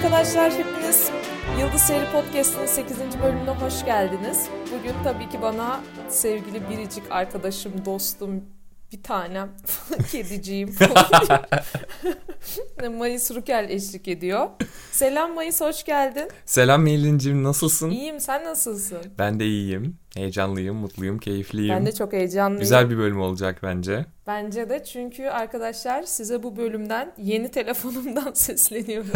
arkadaşlar hepiniz Yıldız Seri Podcast'ın 8. bölümüne hoş geldiniz. Bugün tabii ki bana sevgili biricik arkadaşım, dostum, bir tanem, kediciğim Mayıs Rukel eşlik ediyor. Selam Mayıs, hoş geldin. Selam Meylin'cim, nasılsın? İyiyim, sen nasılsın? Ben de iyiyim. Heyecanlıyım, mutluyum, keyifliyim. Ben de çok heyecanlıyım. Güzel bir bölüm olacak bence. Bence de çünkü arkadaşlar size bu bölümden yeni telefonumdan sesleniyorum.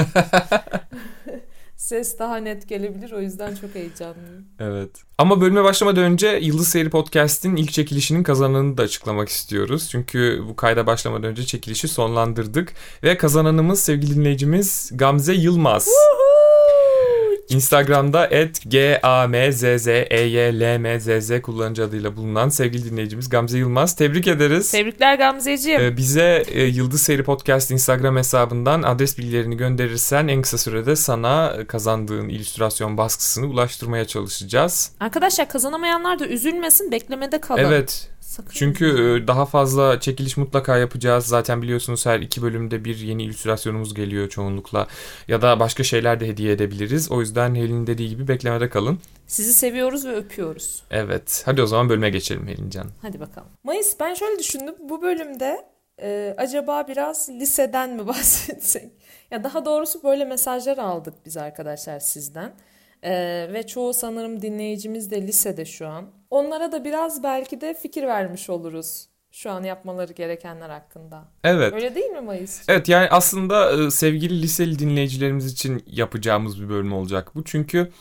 Ses daha net gelebilir o yüzden çok heyecanlıyım. Evet. Ama bölüme başlamadan önce Yıldız Seyri Podcast'in ilk çekilişinin kazananını da açıklamak istiyoruz. Çünkü bu kayda başlamadan önce çekilişi sonlandırdık. Ve kazananımız sevgili dinleyicimiz Gamze Yılmaz. Instagram'da et G-A-M-Z-Z-E-Y-L-M-Z-Z kullanıcı adıyla bulunan sevgili dinleyicimiz Gamze Yılmaz. Tebrik ederiz. Tebrikler Gamzeciğim. Ee, bize e, Yıldız Seyri Podcast Instagram hesabından adres bilgilerini gönderirsen en kısa sürede sana kazandığın illüstrasyon baskısını ulaştırmaya çalışacağız. Arkadaşlar kazanamayanlar da üzülmesin beklemede kalın. Evet. Sakın. Çünkü e, daha fazla çekiliş mutlaka yapacağız. Zaten biliyorsunuz her iki bölümde bir yeni illüstrasyonumuz geliyor çoğunlukla. Ya da başka şeyler de hediye edebiliriz. O yüzden Helin'in dediği gibi beklemede kalın. Sizi seviyoruz ve öpüyoruz. Evet. Hadi o zaman bölüme geçelim Helincan. Hadi bakalım. Mayıs ben şöyle düşündüm. Bu bölümde e, acaba biraz liseden mi bahsetsek? Ya daha doğrusu böyle mesajlar aldık biz arkadaşlar sizden. Ee, ve çoğu sanırım dinleyicimiz de lisede şu an. Onlara da biraz belki de fikir vermiş oluruz şu an yapmaları gerekenler hakkında. Evet. Öyle değil mi Mayıs? Evet yani aslında e, sevgili liseli dinleyicilerimiz için yapacağımız bir bölüm olacak bu. Çünkü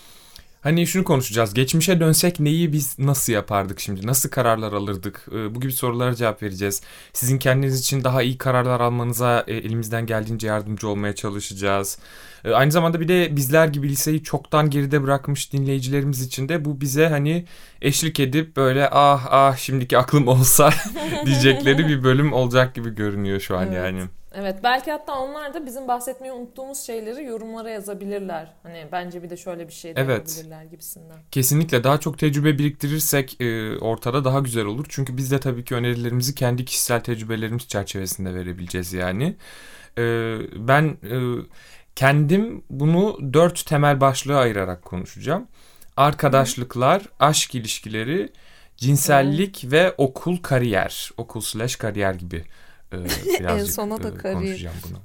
hani şunu konuşacağız. Geçmişe dönsek neyi biz nasıl yapardık şimdi? Nasıl kararlar alırdık? E, bu gibi sorulara cevap vereceğiz. Sizin kendiniz için daha iyi kararlar almanıza e, elimizden geldiğince yardımcı olmaya çalışacağız. Aynı zamanda bir de bizler gibi liseyi çoktan geride bırakmış dinleyicilerimiz için de bu bize hani eşlik edip böyle ah ah şimdiki aklım olsa diyecekleri bir bölüm olacak gibi görünüyor şu an Evet. yani. Evet belki hatta onlar da bizim bahsetmeyi unuttuğumuz şeyleri yorumlara yazabilirler. Hani bence bir de şöyle bir şey de Evet. yapabilirler gibisinden. Kesinlikle daha çok tecrübe biriktirirsek e, ortada daha güzel olur. Çünkü biz de tabii ki önerilerimizi kendi kişisel tecrübelerimiz çerçevesinde verebileceğiz yani. E, ben e, kendim bunu dört temel başlığa ayırarak konuşacağım. Arkadaşlıklar, aşk ilişkileri, cinsellik ve okul kariyer. Okul slash kariyer gibi e, birazcık sona da e, kariyer. konuşacağım bunu.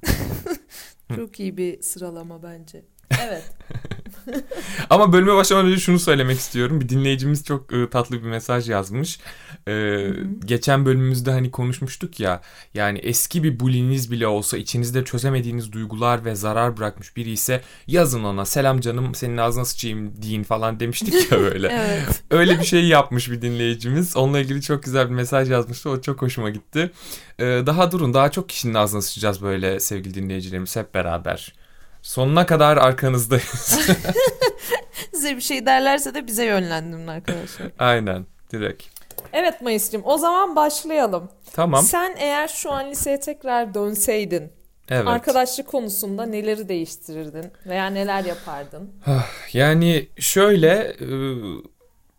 Çok iyi bir sıralama bence. Evet. Ama bölüme başlamadan önce şunu söylemek istiyorum. Bir dinleyicimiz çok e, tatlı bir mesaj yazmış. E, geçen bölümümüzde hani konuşmuştuk ya. Yani eski bir buliniz bile olsa içinizde çözemediğiniz duygular ve zarar bırakmış biri ise yazın ona selam canım senin ağzına sıçayım deyin falan demiştik ya böyle. evet. Öyle bir şey yapmış bir dinleyicimiz. Onunla ilgili çok güzel bir mesaj yazmıştı. O çok hoşuma gitti. E, daha durun daha çok kişinin ağzına sıçacağız böyle sevgili dinleyicilerimiz hep beraber. Sonuna kadar arkanızdayız. Size bir şey derlerse de bize yönlendirin arkadaşlar. Aynen direkt. Evet Mayıs'cığım o zaman başlayalım. Tamam. Sen eğer şu an liseye tekrar dönseydin Evet. arkadaşlık konusunda neleri değiştirirdin veya neler yapardın? Yani şöyle e,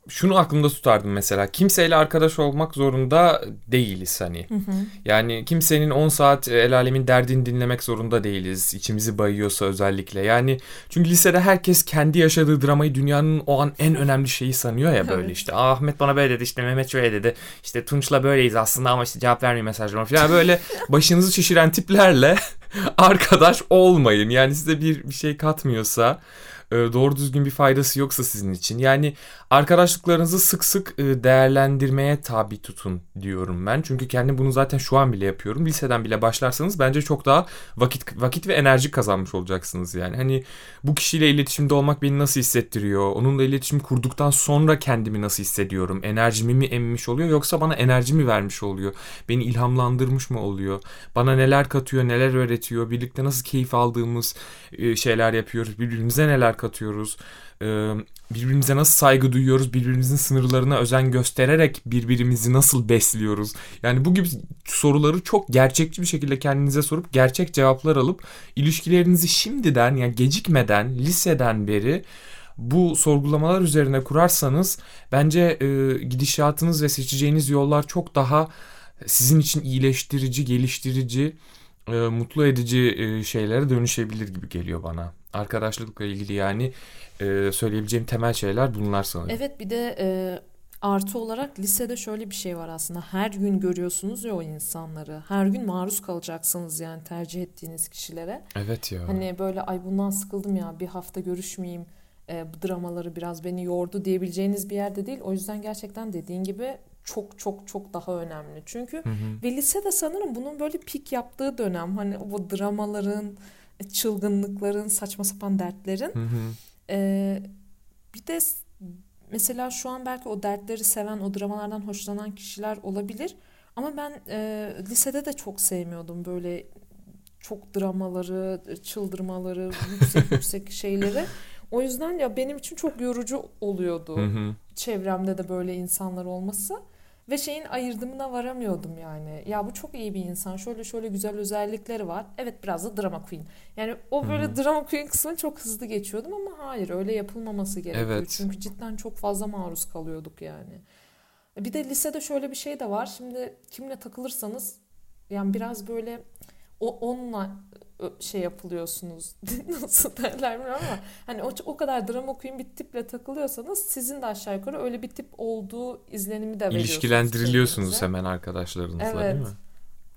şunu aklımda tutardım mesela. Kimseyle arkadaş olmak zorunda değiliz hani. Yani kimsenin 10 saat el alemin derdini dinlemek zorunda değiliz. İçimizi bayıyorsa özellikle. Yani çünkü lisede herkes kendi yaşadığı dramayı dünyanın o an en önemli şeyi sanıyor ya böyle Evet. işte. "Aa, Ahmet bana böyle dedi işte Mehmet şöyle dedi. İşte Tunç'la böyleyiz aslında ama işte cevap vermiyor mesajlarıma falan. Böyle başınızı şişiren tiplerle arkadaş olmayın. Yani size bir, bir şey katmıyorsa e, doğru düzgün bir faydası yoksa sizin için. Yani arkadaşlıklarınızı sık sık e, değerlendirmeye tabi tutun diyorum ben. Çünkü kendim bunu zaten şu an bile yapıyorum. Liseden bile başlarsanız bence çok daha vakit vakit ve enerji kazanmış olacaksınız yani. Hani bu kişiyle iletişimde olmak beni nasıl hissettiriyor? Onunla iletişim kurduktan sonra kendimi nasıl hissediyorum? Enerjimi mi emmiş oluyor yoksa bana enerji mi vermiş oluyor? Beni ilhamlandırmış mı oluyor? Bana neler katıyor, neler öğretiyor? Birlikte nasıl keyif aldığımız e, şeyler yapıyoruz? Birbirimize neler katıyoruz? Ee, birbirimize nasıl saygı duyuyoruz? Birbirimizin sınırlarına özen göstererek birbirimizi nasıl besliyoruz? Yani bu gibi soruları çok gerçekçi bir şekilde kendinize sorup gerçek cevaplar alıp ilişkilerinizi şimdiden yani gecikmeden liseden beri bu sorgulamalar üzerine kurarsanız bence e, gidişatınız ve seçeceğiniz yollar çok daha sizin için iyileştirici, geliştirici, e, mutlu edici e, şeylere dönüşebilir gibi geliyor bana. arkadaşlıkla ilgili yani e, söyleyebileceğim temel şeyler bunlar sanırım. Evet bir de e, artı olarak lisede şöyle bir şey var aslında. Her gün görüyorsunuz ya o insanları. Her gün maruz kalacaksınız yani tercih ettiğiniz kişilere. Evet ya. Hani böyle ay bundan sıkıldım ya bir hafta görüşmeyeyim. E, bu dramaları biraz beni yordu diyebileceğiniz bir yerde değil. O yüzden gerçekten dediğin gibi çok çok çok daha önemli. Çünkü Hı hı. ve lisede sanırım bunun böyle pik yaptığı dönem. Hani bu dramaların, çılgınlıkların, saçma sapan dertlerin. Hı hı. Ee, bir de mesela şu an belki o dertleri seven, o dramalardan hoşlanan kişiler olabilir. Ama ben e, lisede de çok sevmiyordum böyle çok dramaları, çıldırmaları, yüksek yüksek şeyleri. O yüzden ya benim için çok yorucu oluyordu Hı hı. çevremde de böyle insanlar olması. Ve şeyin ayırdımına varamıyordum yani. Ya bu çok iyi bir insan. Şöyle şöyle güzel özellikleri var. Evet biraz da drama queen. Yani o böyle hı. drama queen kısmını çok hızlı geçiyordum ama hayır öyle yapılmaması gerekiyor. Evet. Çünkü cidden çok fazla maruz kalıyorduk yani. Bir de lisede şöyle bir şey de var. Şimdi kimle takılırsanız yani biraz böyle o onunla şey yapılıyorsunuz. Nasıl derler bilmiyorum ama hani o, o kadar drama queen bir tiple takılıyorsanız sizin de aşağı yukarı öyle bir tip olduğu izlenimi de veriyorsunuz İlişkilendiriliyorsunuz kendinize. hemen arkadaşlarınızla Evet. değil mi?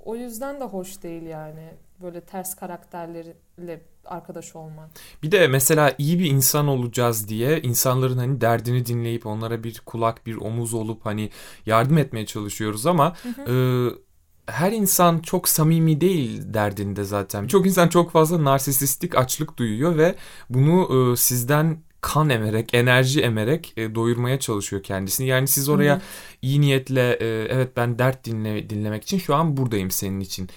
O yüzden de hoş değil yani. Böyle ters karakterlerle arkadaş olmak. Bir de mesela iyi bir insan olacağız diye insanların hani derdini dinleyip onlara bir kulak, bir omuz olup hani yardım etmeye çalışıyoruz ama e, her insan çok samimi değil derdinde zaten. Çok insan çok fazla narsisistik açlık duyuyor ve bunu e, sizden kan emerek, enerji emerek e, doyurmaya çalışıyor kendisini. Yani siz oraya iyi niyetle e, evet ben dert dinle, dinlemek için şu an buradayım senin için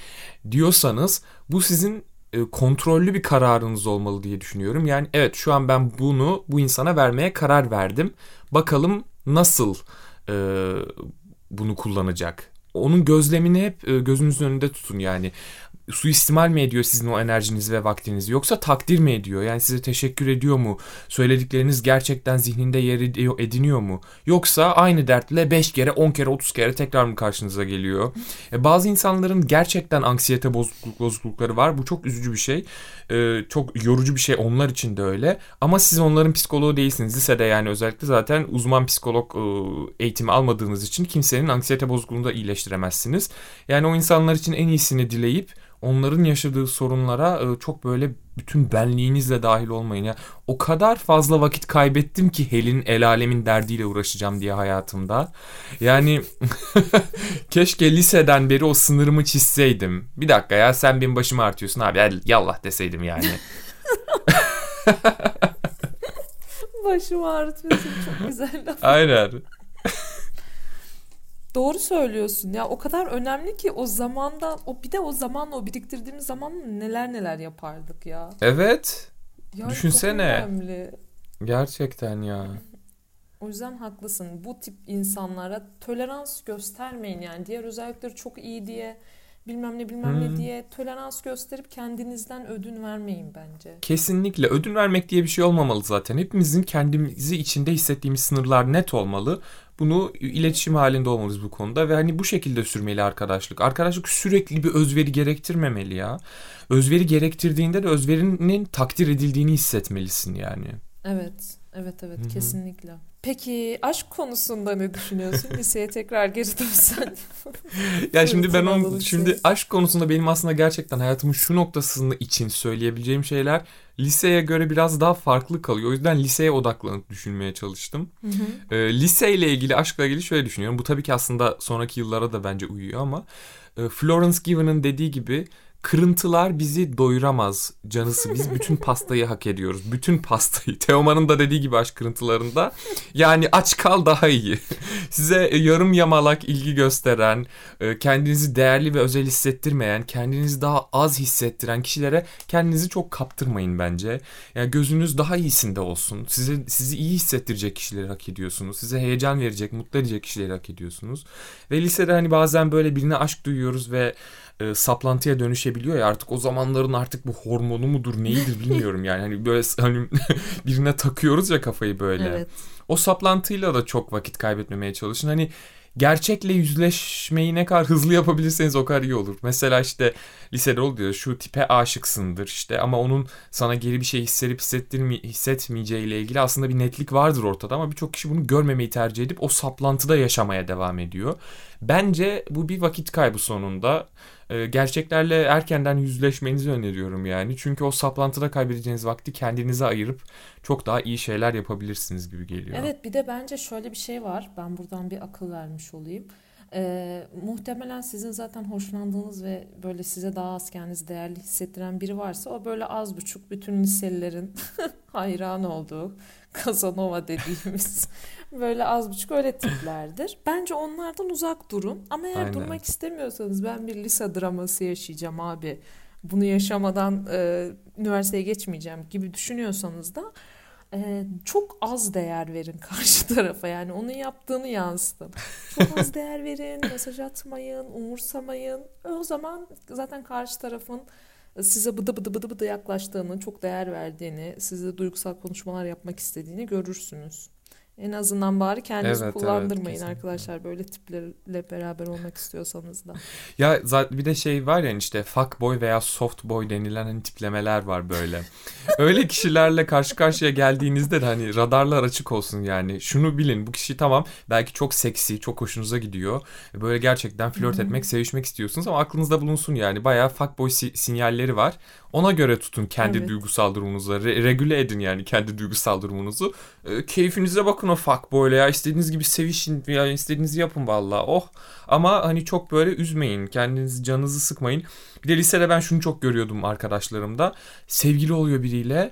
diyorsanız bu sizin e, kontrollü bir kararınız olmalı diye düşünüyorum. Yani evet şu an ben bunu bu insana vermeye karar verdim. Bakalım nasıl e, bunu kullanacak. Onun gözlemini hep e, gözünüzün önünde tutun yani. Suistimal mi ediyor sizin o enerjinizi ve vaktinizi yoksa takdir mi ediyor? Yani size teşekkür ediyor mu? Söyledikleriniz gerçekten zihninde yer ediniyor mu? Yoksa aynı dertle 5 kere, 10 kere, 30 kere tekrar mı karşınıza geliyor? E, bazı insanların gerçekten anksiyete bozukluk, bozuklukları var. Bu çok üzücü bir şey. E, çok yorucu bir şey onlar için de öyle. Ama siz onların psikoloğu değilsiniz. Lisede yani özellikle zaten uzman psikolog e, eğitimi almadığınız için kimsenin anksiyete bozukluğunu da iyileştiremezsiniz. Yani o insanlar için en iyisini dileyip onların yaşadığı sorunlara e, çok böyle bütün benliğinizle dahil olmayın ya. O kadar fazla vakit kaybettim ki Helin el alemin derdiyle uğraşacağım diye hayatımda. Yani keşke liseden beri o sınırımı çizseydim. Bir dakika ya sen benim başımı artıyorsun abi hadi yallah deseydim yani. Başımı ağrıtıyorsun çok güzel laf. Aynen. Doğru söylüyorsun ya o kadar önemli ki o zamandan o bir de o zamanla o biriktirdiğimiz zamanla neler neler yapardık ya. Evet. Ya Düşünsene. Önemli. Gerçekten ya. O yüzden haklısın. Bu tip insanlara tolerans göstermeyin yani. Diğer özellikleri çok iyi diye bilmem ne bilmem Hmm. ne diye tolerans gösterip kendinizden ödün vermeyin bence. Kesinlikle ödün vermek diye bir şey olmamalı zaten. Hepimizin kendimizi içinde hissettiğimiz sınırlar net olmalı. Bunu iletişim halinde olmalıyız bu konuda ve hani bu şekilde sürmeli arkadaşlık. Arkadaşlık sürekli bir özveri gerektirmemeli ya. Özveri gerektirdiğinde de özverinin takdir edildiğini hissetmelisin yani. Evet, evet, evet Hı hı. kesinlikle. Peki aşk konusunda ne düşünüyorsun? Liseye tekrar geri dönsen. Ya şimdi ben bir şimdi aşk konusunda benim aslında gerçekten hayatımın şu noktasında için söyleyebileceğim şeyler liseye göre biraz daha farklı kalıyor. O yüzden liseye odaklanıp düşünmeye çalıştım. Hı hı. E, liseyle ilgili, aşkla ilgili şöyle düşünüyorum. Bu tabii ki aslında sonraki yıllara da bence uyuyor ama e, Florence Given'ın dediği gibi kırıntılar bizi doyuramaz canısı. Biz bütün pastayı hak ediyoruz. Bütün pastayı. Teoman'ın da dediği gibi aşk kırıntılarında. Yani aç kal daha iyi. Size yarım yamalak ilgi gösteren, e, kendinizi değerli ve özel hissettirmeyen, kendinizi daha az hissettiren kişilere kendinizi çok kaptırmayın bence. Yani gözünüz daha iyisinde olsun. Size sizi iyi hissettirecek kişileri hak ediyorsunuz. Size heyecan verecek, mutlu edecek kişileri hak ediyorsunuz. Ve lisede hani bazen böyle birine aşk duyuyoruz ve e, saplantıya dönüşebiliyor ya artık o zamanların artık bu hormonu mudur neyidir bilmiyorum yani hani böyle hani birine takıyoruz ya kafayı böyle. Evet. O saplantıyla da çok vakit kaybetmemeye çalışın. Hani gerçekle yüzleşmeyi ne kadar hızlı yapabilirseniz o kadar iyi olur. Mesela işte lisede oluyor şu tipe aşıksındır işte ama onun sana geri bir şey hissedip hissettirme, hissetmeyeceğiyle ilgili aslında bir netlik vardır ortada ama birçok kişi bunu görmemeyi tercih edip o saplantıda yaşamaya devam ediyor. Bence bu bir vakit kaybı sonunda. Ee, gerçeklerle erkenden yüzleşmenizi öneriyorum yani. Çünkü o saplantıda kaybedeceğiniz vakti kendinize ayırıp çok daha iyi şeyler yapabilirsiniz gibi geliyor. Evet bir de bence şöyle bir şey var. Ben buradan bir akıl vermiş olayım. Ee, muhtemelen sizin zaten hoşlandığınız ve böyle size daha az kendinizi değerli hissettiren biri varsa o böyle az buçuk bütün liselilerin hayran olduğu Casanova dediğimiz böyle az buçuk öyle tiplerdir. Bence onlardan uzak durun. Ama eğer Aynen. durmak istemiyorsanız ben bir lise draması yaşayacağım abi. Bunu yaşamadan e, üniversiteye geçmeyeceğim gibi düşünüyorsanız da e, çok az değer verin karşı tarafa. Yani onun yaptığını yansıtın. Çok az değer verin, mesaj atmayın, umursamayın. E, o zaman zaten karşı tarafın size bıdı bıdı bıdı bıdı yaklaştığını, çok değer verdiğini, size duygusal konuşmalar yapmak istediğini görürsünüz. En azından bari kendinizi Evet, kullandırmayın evet, kesinlikle. arkadaşlar böyle tiplerle beraber olmak istiyorsanız da. Ya zaten bir de şey var ya hani işte fuck boy veya soft boy denilen hani tiplemeler var böyle. Öyle kişilerle karşı karşıya geldiğinizde de hani radarlar açık olsun yani. Şunu bilin bu kişi tamam belki çok seksi, çok hoşunuza gidiyor. Böyle gerçekten flört etmek, sevişmek istiyorsunuz ama aklınızda bulunsun yani. Bayağı fuck boy si- sinyalleri var. Ona göre tutun kendi Evet. duygusal durumunuzu. Re- regüle edin yani kendi duygusal durumunuzu. E, keyfinize bakın o fuck boy'la ya. istediğiniz gibi sevişin ya istediğinizi yapın valla. Oh. Ama hani çok böyle üzmeyin. Kendinizi canınızı sıkmayın. Bir de lisede ben şunu çok görüyordum arkadaşlarımda. Sevgili oluyor biriyle.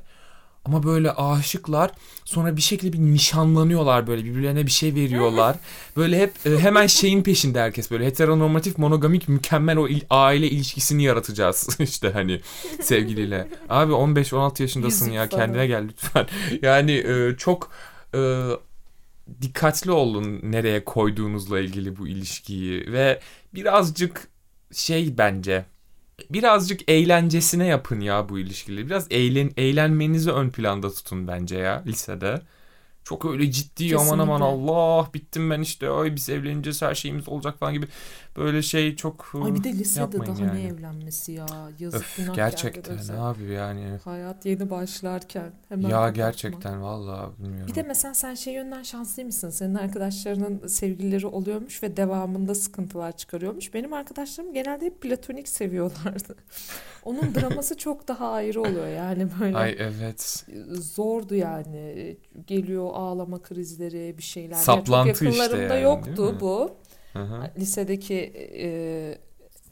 Ama böyle aşıklar sonra bir şekilde bir nişanlanıyorlar böyle birbirlerine bir şey veriyorlar. Böyle hep e, hemen şeyin peşinde herkes böyle heteronormatif monogamik mükemmel o il- aile ilişkisini yaratacağız işte hani sevgiliyle. Abi 15-16 yaşındasın Yüzük ya falan. kendine gel lütfen. Yani e, çok e, dikkatli olun nereye koyduğunuzla ilgili bu ilişkiyi ve birazcık şey bence birazcık eğlencesine yapın ya bu ilişkileri. Biraz eğlen eğlenmenizi ön planda tutun bence ya lisede. Çok öyle ciddi aman aman Kesinlikle. Allah bittim ben işte ay biz evleneceğiz her şeyimiz olacak falan gibi böyle şey çok Ay bir de lisede daha ne yani. evlenmesi ya. Yazık Öf, günah gerçekten geldi abi yani. Hayat yeni başlarken hemen Ya kapatma. gerçekten vallahi bilmiyorum. Bir de mesela sen şey yönden şanslı mısın? Senin arkadaşlarının sevgilileri oluyormuş ve devamında sıkıntılar çıkarıyormuş. Benim arkadaşlarım genelde hep platonik seviyorlardı. Onun draması çok daha ayrı oluyor yani böyle Ay evet. zordu yani. Geliyor ağlama krizleri bir şeyler. Yani Saplantı çok işte yakınlarımda yani, yoktu bu. Hı hı. Lisedeki e,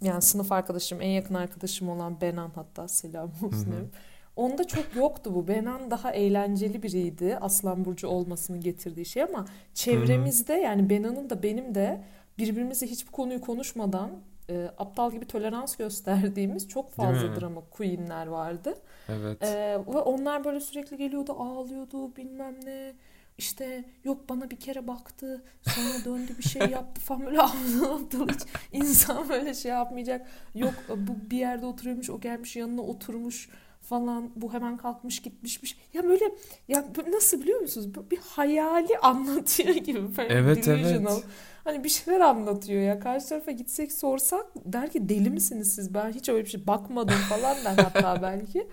yani sınıf arkadaşım, en yakın arkadaşım olan Benan hatta selam olsun. Onda çok yoktu bu. Benan daha eğlenceli biriydi. Aslan Burcu olmasının getirdiği şey ama çevremizde yani Benan'ın da benim de birbirimize hiçbir konuyu konuşmadan e, aptal gibi tolerans gösterdiğimiz çok fazla drama queenler vardı. Evet. Ee, ve onlar böyle sürekli geliyordu ağlıyordu bilmem ne. İşte yok bana bir kere baktı sonra döndü bir şey yaptı falan. Böyle aptal aptal hiç insan böyle şey yapmayacak. Yok bu bir yerde oturuyormuş o gelmiş yanına oturmuş falan bu hemen kalkmış gitmişmiş ya böyle ya nasıl biliyor musunuz Bu bir hayali anlatıyor gibi böyle Evet, delusional. evet. Hani bir şeyler anlatıyor ya. Karşı tarafa gitsek sorsak der ki deli misiniz siz? Ben hiç öyle bir şey bakmadım falan der hatta belki.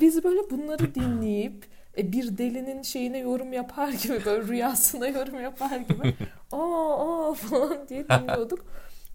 Biz böyle bunları dinleyip e, bir delinin şeyine yorum yapar gibi böyle rüyasına yorum yapar gibi aa aa falan diye dinliyorduk.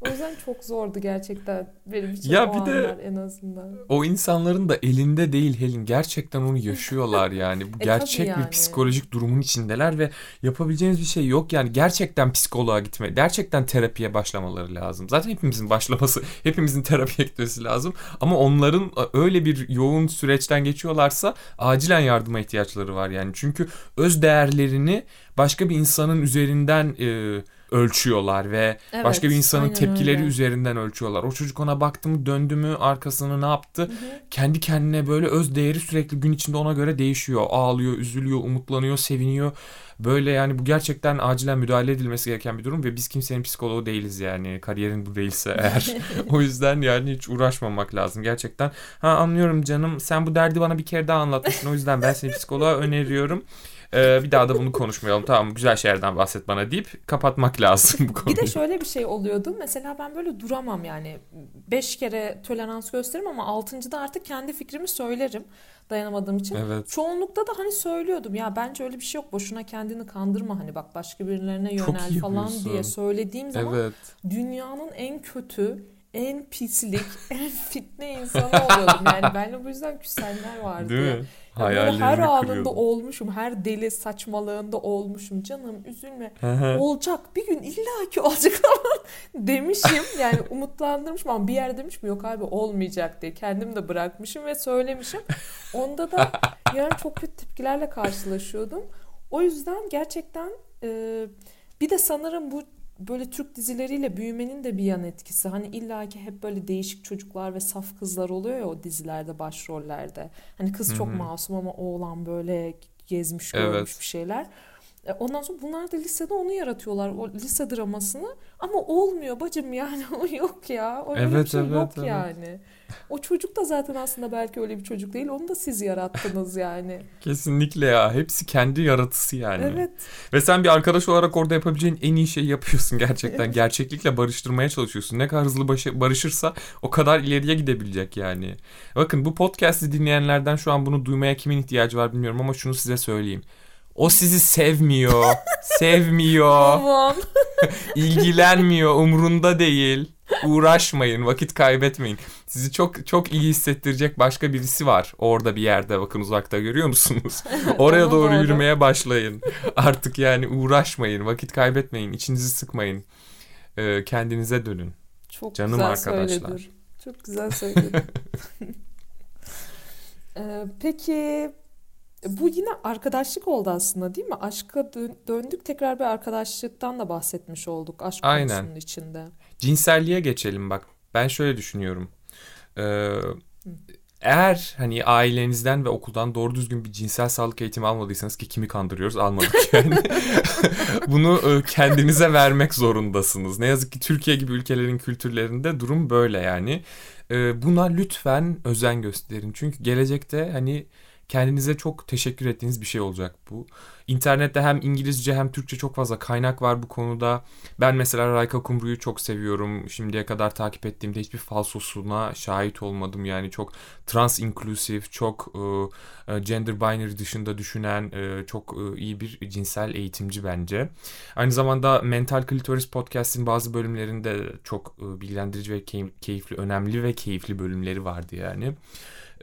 O yüzden çok zordu gerçekten benim için Ya o bir de- en azından. O insanların da elinde değil Helin. Gerçekten onu yaşıyorlar yani. Bu E, gerçek tabii bir yani. psikolojik durumun içindeler ve yapabileceğiniz bir şey yok. Yani gerçekten psikoloğa gitme, gerçekten terapiye başlamaları lazım. Zaten hepimizin başlaması, hepimizin terapiye gitmesi lazım. Ama onların öyle bir yoğun süreçten geçiyorlarsa acilen yardıma ihtiyaçları var yani. Çünkü öz değerlerini başka bir insanın üzerinden e, ölçüyorlar ve Evet, başka bir insanın tepkileri öyle. üzerinden ölçüyorlar. O çocuk ona baktı mı, döndü mü, arkasını ne yaptı? Hı hı. kendi kendine böyle öz değeri sürekli gün içinde ona göre değişiyor. Ağlıyor, üzülüyor, umutlanıyor, seviniyor. Böyle yani bu gerçekten acilen müdahale edilmesi gereken bir durum ve biz kimsenin psikoloğu değiliz yani kariyerin bu değilse eğer. o yüzden yani hiç uğraşmamak lazım gerçekten. Ha anlıyorum canım sen bu derdi bana bir kere daha anlatmışsın o yüzden ben seni psikoloğa öneriyorum. Ee, bir daha da bunu konuşmayalım. Tamam güzel şeylerden bahset bana deyip kapatmak lazım bu konuyu. Bir de şöyle bir şey oluyordu. Mesela ben böyle duramam yani. Beş kere tolerans gösteririm ama altıncıda artık kendi fikrimi söylerim dayanamadığım için. Evet. Çoğunlukta da hani söylüyordum ya bence öyle bir şey yok boşuna kendini kandırma hani bak başka birilerine yönel falan diye söylediğim zaman Evet. dünyanın en kötü, en pislik, en fitne insanı oluyordum. Yani benimle bu yüzden küsenler vardı. Değil mi? Hayallerini her anında olmuşum, her deli saçmalığında olmuşum. Canım üzülme. Olacak bir gün illaki olacak demişim. Yani umutlandırmışım ama bir yer demiş mi yok abi olmayacak diye. Kendim de bırakmışım ve söylemişim. Onda da yani çok kötü tepkilerle karşılaşıyordum. O yüzden gerçekten e, bir de sanırım bu böyle Türk dizileriyle büyümenin de bir yan etkisi. Hani illaki hep böyle değişik çocuklar ve saf kızlar oluyor ya o dizilerde başrollerde. Hani kız çok Hı hı. masum ama oğlan böyle gezmiş Evet. görmüş bir şeyler. E, Ondan sonra bunlar da lisede onu yaratıyorlar. O lise dramasını. Ama olmuyor bacım yani. O yok ya. O Evet, şey evet, yok evet. yani. O çocuk da zaten aslında belki öyle bir çocuk değil. Onu da siz yarattınız yani. Kesinlikle ya. Hepsi kendi yaratısı yani. Evet. Ve sen bir arkadaş olarak orada yapabileceğin en iyi şeyi yapıyorsun gerçekten. Gerçeklikle barıştırmaya çalışıyorsun. Ne kadar hızlı başı- barışırsa o kadar ileriye gidebilecek yani. Bakın bu podcast'i dinleyenlerden şu an bunu duymaya kimin ihtiyacı var bilmiyorum ama şunu size söyleyeyim. O sizi sevmiyor, sevmiyor, ilgilenmiyor, umrunda değil. Uğraşmayın, vakit kaybetmeyin. Sizi çok çok iyi hissettirecek başka birisi var. Orada bir yerde bakın uzakta görüyor musunuz? Oraya doğru doğru. yürümeye başlayın. Artık yani uğraşmayın, vakit kaybetmeyin, içinizi sıkmayın. Ee, kendinize dönün. Çok Canım güzel arkadaşlar. söyledin. Çok güzel söyledin. Ee, peki bu yine arkadaşlık oldu aslında değil mi? Aşka dön- döndük tekrar bir arkadaşlıktan da bahsetmiş olduk aşk Aynen. konusunun içinde. Cinselliğe geçelim bak. Ben şöyle düşünüyorum. Ee, eğer hani ailenizden ve okuldan doğru düzgün bir cinsel sağlık eğitimi almadıysanız ki kimi kandırıyoruz almadık yani. Bunu e, kendinize vermek zorundasınız. Ne yazık ki Türkiye gibi ülkelerin kültürlerinde durum böyle yani. E, buna lütfen özen gösterin. Çünkü gelecekte hani kendinize çok teşekkür ettiğiniz bir şey olacak bu. İnternette hem İngilizce hem Türkçe çok fazla kaynak var bu konuda. Ben mesela Rayka Kumru'yu çok seviyorum. Şimdiye kadar takip ettiğimde hiçbir falsosuna şahit olmadım. Yani çok trans inclusive, çok e, e, gender binary dışında düşünen e, çok e, iyi bir cinsel eğitimci bence. Aynı zamanda Mental Clitoris Podcast'in bazı bölümlerinde çok e, bilgilendirici ve key- keyifli, önemli ve keyifli bölümleri vardı yani.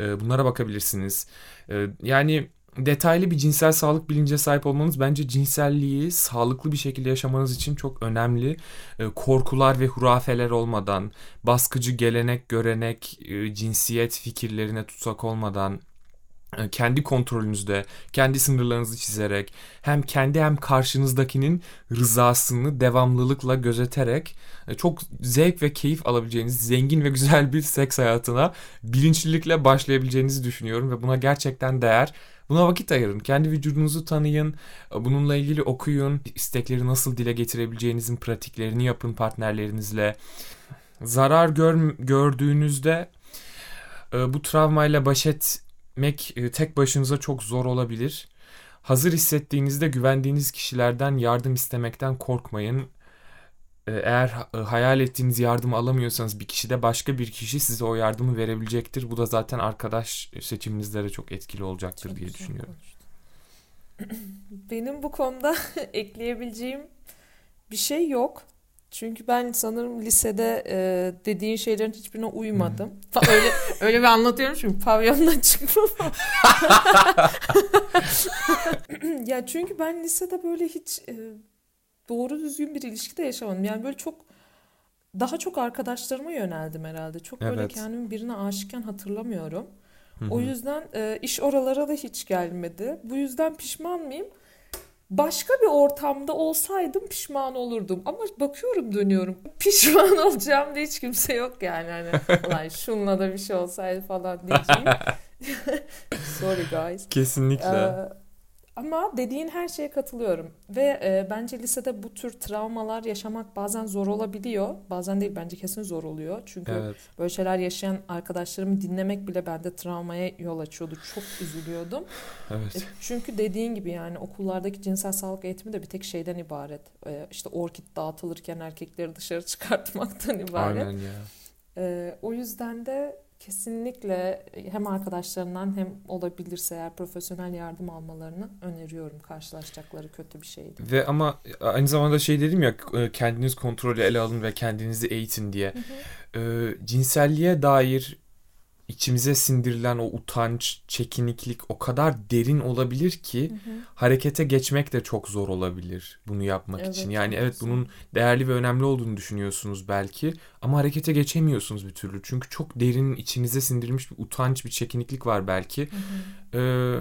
E, bunlara bakabilirsiniz. E, yani detaylı bir cinsel sağlık bilincine sahip olmanız bence cinselliği sağlıklı bir şekilde yaşamanız için çok önemli. E, korkular ve hurafeler olmadan, baskıcı gelenek, görenek, e, cinsiyet fikirlerine tutsak olmadan kendi kontrolünüzde, kendi sınırlarınızı çizerek hem kendi hem karşınızdakinin rızasını devamlılıkla gözeterek e, çok zevk ve keyif alabileceğiniz zengin ve güzel bir seks hayatına bilinçlilikle başlayabileceğinizi düşünüyorum ve buna gerçekten değer. Buna vakit ayırın. Kendi vücudunuzu tanıyın. Bununla ilgili okuyun. İstekleri nasıl dile getirebileceğinizin pratiklerini yapın partnerlerinizle. Zarar gör, gördüğünüzde e, bu travmayla baş etmek e, tek başınıza çok zor olabilir. Hazır hissettiğinizde güvendiğiniz kişilerden yardım istemekten korkmayın. E, Eğer e, hayal ettiğiniz yardımı alamıyorsanız bir kişide başka bir kişi size o yardımı verebilecektir. Bu da zaten arkadaş seçiminizde de çok etkili olacaktır Çok diye düşünüyorum. Benim bu konuda ekleyebileceğim bir şey yok. Çünkü ben sanırım lisede e, dediğin şeylerin hiçbirine uymadım. Fa- Öyle öyle bir anlatıyorum çünkü pavyondan çıkmam. ya çünkü ben lisede böyle hiç e, doğru düzgün bir ilişki de yaşamadım. Yani böyle çok daha çok arkadaşlarıma yöneldim herhalde. Çok böyle Evet. kendimi birine aşıkken hatırlamıyorum. Hı O yüzden e, iş oralara da hiç gelmedi. Bu yüzden pişman mıyım? Başka bir ortamda olsaydım pişman olurdum. Ama bakıyorum dönüyorum. Pişman olacağım diye hiç kimse yok yani. Hani ulan şunla da bir şey olsaydı falan diyeceğim. Sorry guys. Kesinlikle. Ee, Ama dediğin her şeye katılıyorum ve e, bence lisede bu tür travmalar yaşamak bazen zor olabiliyor. Bazen değil bence kesin zor oluyor. Çünkü Evet. böyle şeyler yaşayan arkadaşlarımı dinlemek bile bende travmaya yol açıyordu. Çok üzülüyordum. E, Evet. çünkü dediğin gibi yani okullardaki cinsel sağlık eğitimi de bir tek şeyden ibaret. E, işte orkid dağıtılırken erkekleri dışarı çıkartmaktan ibaret. Aynen ya. E, o yüzden de kesinlikle hem arkadaşlarından hem olabilirse eğer profesyonel yardım almalarını öneriyorum karşılaşacakları kötü bir şeydi. Ve ama aynı zamanda şey dedim ya e, kendiniz kontrolü ele alın ve kendinizi eğitin diye. E, cinselliğe dair içimize sindirilen o utanç, çekiniklik o kadar derin olabilir ki harekete geçmek de çok zor olabilir bunu yapmak Evet, için. Yani evet bunun değerli ve önemli olduğunu düşünüyorsunuz belki ama harekete geçemiyorsunuz bir türlü. Çünkü çok derin içinize sindirilmiş bir utanç, bir çekiniklik var belki. Ee,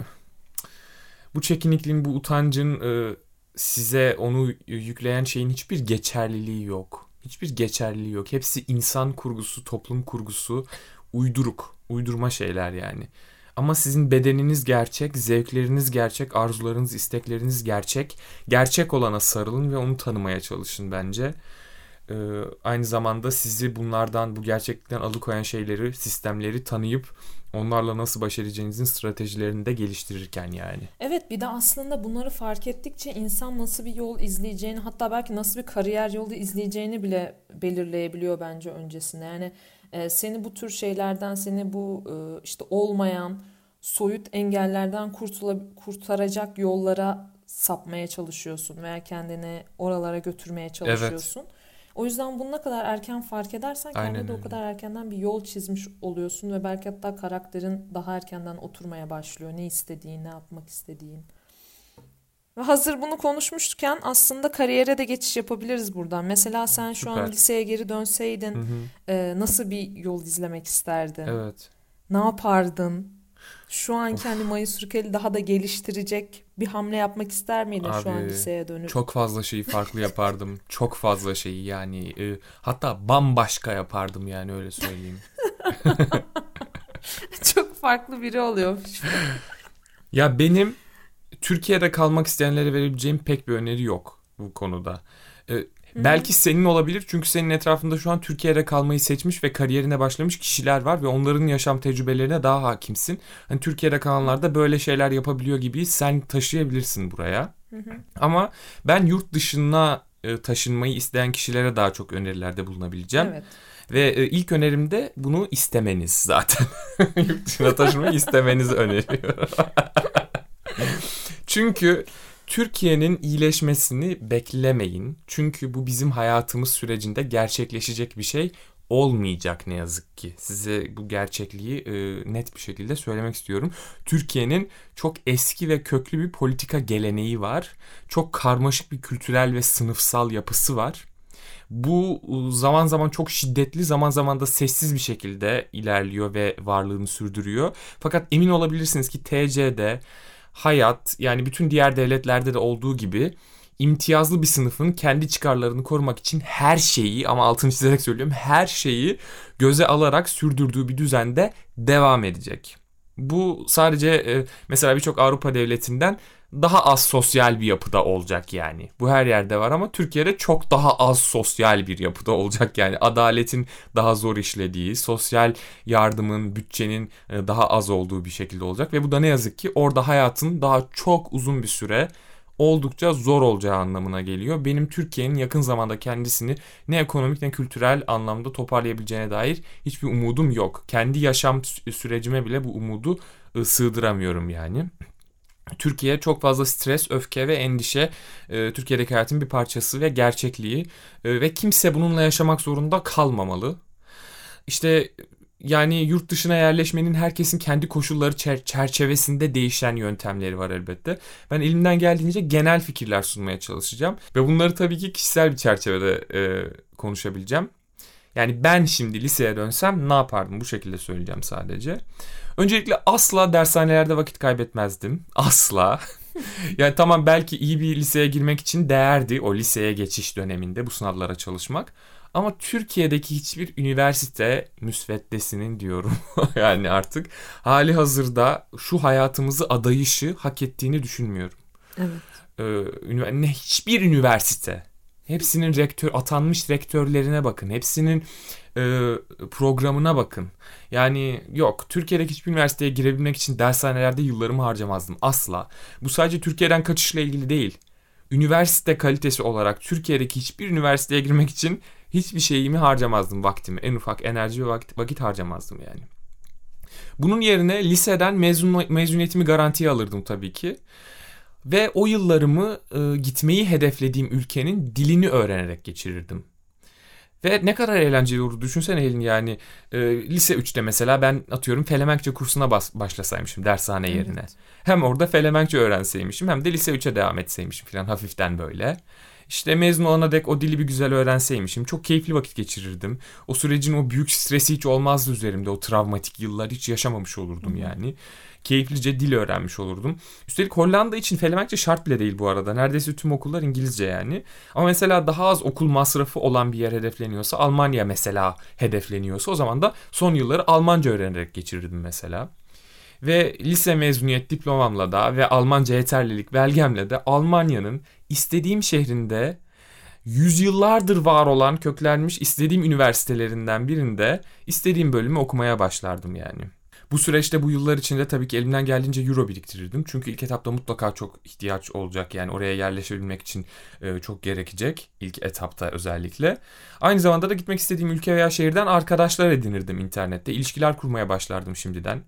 bu çekinikliğin, bu utancın e, size onu yükleyen şeyin hiçbir geçerliliği yok. Hiçbir geçerliliği yok. Hepsi insan kurgusu, toplum kurgusu, uyduruk, uydurma şeyler yani. Ama sizin bedeniniz gerçek, zevkleriniz gerçek, arzularınız, istekleriniz gerçek. Gerçek olana sarılın ve onu tanımaya çalışın bence. Ee, aynı zamanda sizi bunlardan, bu gerçeklikten alıkoyan şeyleri, sistemleri tanıyıp onlarla nasıl baş edeceğinizin stratejilerini de geliştirirken yani. Evet bir de aslında bunları fark ettikçe insan nasıl bir yol izleyeceğini hatta belki nasıl bir kariyer yolu izleyeceğini bile belirleyebiliyor bence öncesinde. Yani e, seni bu tür şeylerden seni bu e, işte olmayan soyut engellerden kurtula, kurtaracak yollara sapmaya çalışıyorsun veya kendini oralara götürmeye çalışıyorsun. O yüzden bunu ne kadar erken fark edersen kendine de o kadar erkenden bir yol çizmiş oluyorsun ve belki hatta karakterin daha erkenden oturmaya başlıyor. Ne istediğin, ne yapmak istediğin. Ve hazır bunu konuşmuşken aslında kariyere de geçiş yapabiliriz buradan. Mesela sen şu an Süper. liseye geri dönseydin Hı hı. e, nasıl bir yol izlemek isterdin? Evet. Ne yapardın? Şu an kendi Mayıs Sürkeli daha da geliştirecek bir hamle yapmak ister miydin şu an Abi, liseye dönüp? Çok fazla şeyi farklı yapardım. Çok fazla şeyi yani. e, hatta bambaşka yapardım yani öyle söyleyeyim. Çok farklı biri oluyormuş. Ya benim Türkiye'de kalmak isteyenlere verebileceğim pek bir öneri yok bu konuda. Ee, belki senin olabilir çünkü senin etrafında şu an Türkiye'de kalmayı seçmiş ve kariyerine başlamış kişiler var ve onların yaşam tecrübelerine daha hakimsin. Hani Türkiye'de kalanlar da böyle şeyler yapabiliyor gibi sen taşıyabilirsin buraya. Ama ben yurt dışına e, taşınmayı isteyen kişilere daha çok önerilerde bulunabileceğim. Evet. Ve e, ilk önerim de bunu istemeniz zaten. Yurt dışına taşımayı istemenizi öneriyorum. Çünkü Türkiye'nin iyileşmesini beklemeyin. Çünkü bu bizim hayatımız sürecinde gerçekleşecek bir şey olmayacak ne yazık ki. Size bu gerçekliği e, net bir şekilde söylemek istiyorum. Türkiye'nin çok eski ve köklü bir politika geleneği var. Çok karmaşık bir kültürel ve sınıfsal yapısı var. Bu e, zaman zaman çok şiddetli, zaman zaman da sessiz bir şekilde ilerliyor ve varlığını sürdürüyor. Fakat emin olabilirsiniz ki TC'de, hayat yani bütün diğer devletlerde de olduğu gibi imtiyazlı bir sınıfın kendi çıkarlarını korumak için her şeyi ama altını çizerek söylüyorum her şeyi göze alarak sürdürdüğü bir düzende devam edecek. Bu sadece e, mesela birçok Avrupa devletinden daha az sosyal bir yapıda olacak yani. Bu her yerde var ama Türkiye'de çok daha az sosyal bir yapıda olacak yani. Adaletin daha zor işlediği, sosyal yardımın, bütçenin e, daha az olduğu bir şekilde olacak ve bu da ne yazık ki orada hayatın daha çok uzun bir süre oldukça zor olacağı anlamına geliyor. Benim Türkiye'nin yakın zamanda kendisini ne ekonomik ne kültürel anlamda toparlayabileceğine dair hiçbir umudum yok. Kendi yaşam sü- sürecime bile bu umudu e, sığdıramıyorum yani. Türkiye çok fazla stres, öfke ve endişe e, Türkiye'deki hayatın bir parçası ve gerçekliği E, ve kimse bununla yaşamak zorunda kalmamalı. İşte yani yurt dışına yerleşmenin herkesin kendi koşulları çer- çerçevesinde değişen yöntemleri var elbette. Ben elimden geldiğince genel fikirler sunmaya çalışacağım ve bunları tabii ki kişisel bir çerçevede e, konuşabileceğim. Yani ben şimdi liseye dönsem ne yapardım bu şekilde söyleyeceğim sadece. Öncelikle asla dershanelerde vakit kaybetmezdim. Asla. yani tamam belki iyi bir liseye girmek için değerdi o liseye geçiş döneminde bu sınavlara çalışmak. Ama Türkiye'deki hiçbir üniversite müsveddesinin diyorum yani artık hali hazırda şu hayatımızı adayışı hak ettiğini düşünmüyorum. Evet. Ee, hiçbir üniversite hepsinin rektör atanmış rektörlerine bakın. Hepsinin e, programına bakın. Yani yok Türkiye'deki hiçbir üniversiteye girebilmek için dershanelerde yıllarımı harcamazdım asla. Bu sadece Türkiye'den kaçışla ilgili değil. Üniversite kalitesi olarak Türkiye'deki hiçbir üniversiteye girmek için hiçbir şeyimi harcamazdım vaktimi. En ufak enerji ve vakit, vakit harcamazdım yani. Bunun yerine liseden mezun, mezuniyetimi garantiye alırdım tabii ki. Ve o yıllarımı e, gitmeyi hedeflediğim ülkenin dilini öğrenerek geçirirdim. Ve ne kadar eğlenceli olur düşünsene Helin yani e, lise 3'te mesela ben atıyorum Felemenkçe kursuna bas, başlasaymışım dershane yerine. Evet. Hem orada Felemenkçe öğrenseymişim hem de lise 3'e devam etseymişim falan hafiften böyle. İşte mezun olana dek o dili bir güzel öğrenseymişim. Çok keyifli vakit geçirirdim. O sürecin o büyük stresi hiç olmazdı üzerimde. O travmatik yıllar hiç yaşamamış olurdum yani. Keyiflice dil öğrenmiş olurdum. Üstelik Hollanda için Felemenkçe şart bile değil bu arada. Neredeyse tüm okullar İngilizce yani. Ama mesela daha az okul masrafı olan bir yer hedefleniyorsa Almanya mesela hedefleniyorsa o zaman da son yılları Almanca öğrenerek geçirirdim mesela. Ve lise mezuniyet diplomamla da ve Almanca yeterlilik belgemle de Almanya'nın istediğim şehrinde yüzyıllardır var olan köklenmiş istediğim üniversitelerinden birinde istediğim bölümü okumaya başlardım yani. Bu süreçte bu yıllar içinde tabii ki elimden geldiğince euro biriktirirdim. Çünkü ilk etapta mutlaka çok ihtiyaç olacak. Yani oraya yerleşebilmek için e, çok gerekecek. ilk etapta özellikle. Aynı zamanda da gitmek istediğim ülke veya şehirden arkadaşlar edinirdim internette. İlişkiler kurmaya başlardım şimdiden.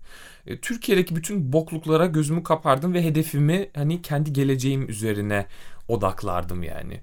E, Türkiye'deki bütün bokluklara gözümü kapardım ve hedefimi hani kendi geleceğim üzerine odaklardım yani.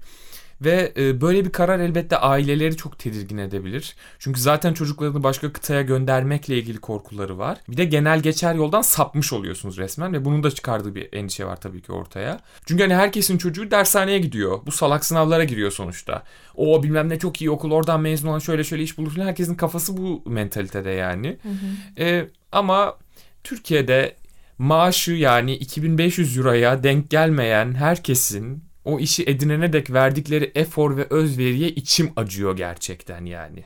Ve e, böyle bir karar elbette aileleri çok tedirgin edebilir. Çünkü zaten çocuklarını başka kıtaya göndermekle ilgili korkuları var. Bir de genel geçer yoldan sapmış oluyorsunuz resmen ve bunun da çıkardığı bir endişe var tabii ki ortaya. Çünkü hani herkesin çocuğu dershaneye gidiyor. Bu salak sınavlara giriyor sonuçta. O bilmem ne çok iyi okul oradan mezun olan şöyle şöyle iş bulur falan. Herkesin kafası bu mentalitede yani. Hı hı. E, ama Türkiye'de maaşı yani 2500 euroya denk gelmeyen herkesin o işi edinene dek verdikleri efor ve özveriye içim acıyor gerçekten yani.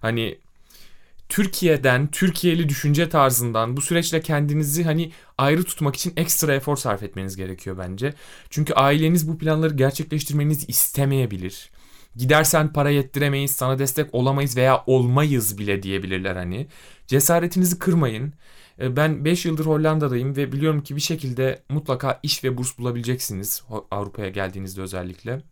Hani Türkiye'den, Türkiye'li düşünce tarzından bu süreçle kendinizi hani ayrı tutmak için ekstra efor sarf etmeniz gerekiyor bence. Çünkü aileniz bu planları gerçekleştirmenizi istemeyebilir. Gidersen para yettiremeyiz, sana destek olamayız veya olmayız bile diyebilirler hani. Cesaretinizi kırmayın. E, ben 5 yıldır Hollanda'dayım ve biliyorum ki bir şekilde mutlaka iş ve burs bulabileceksiniz Avrupa'ya geldiğinizde özellikle.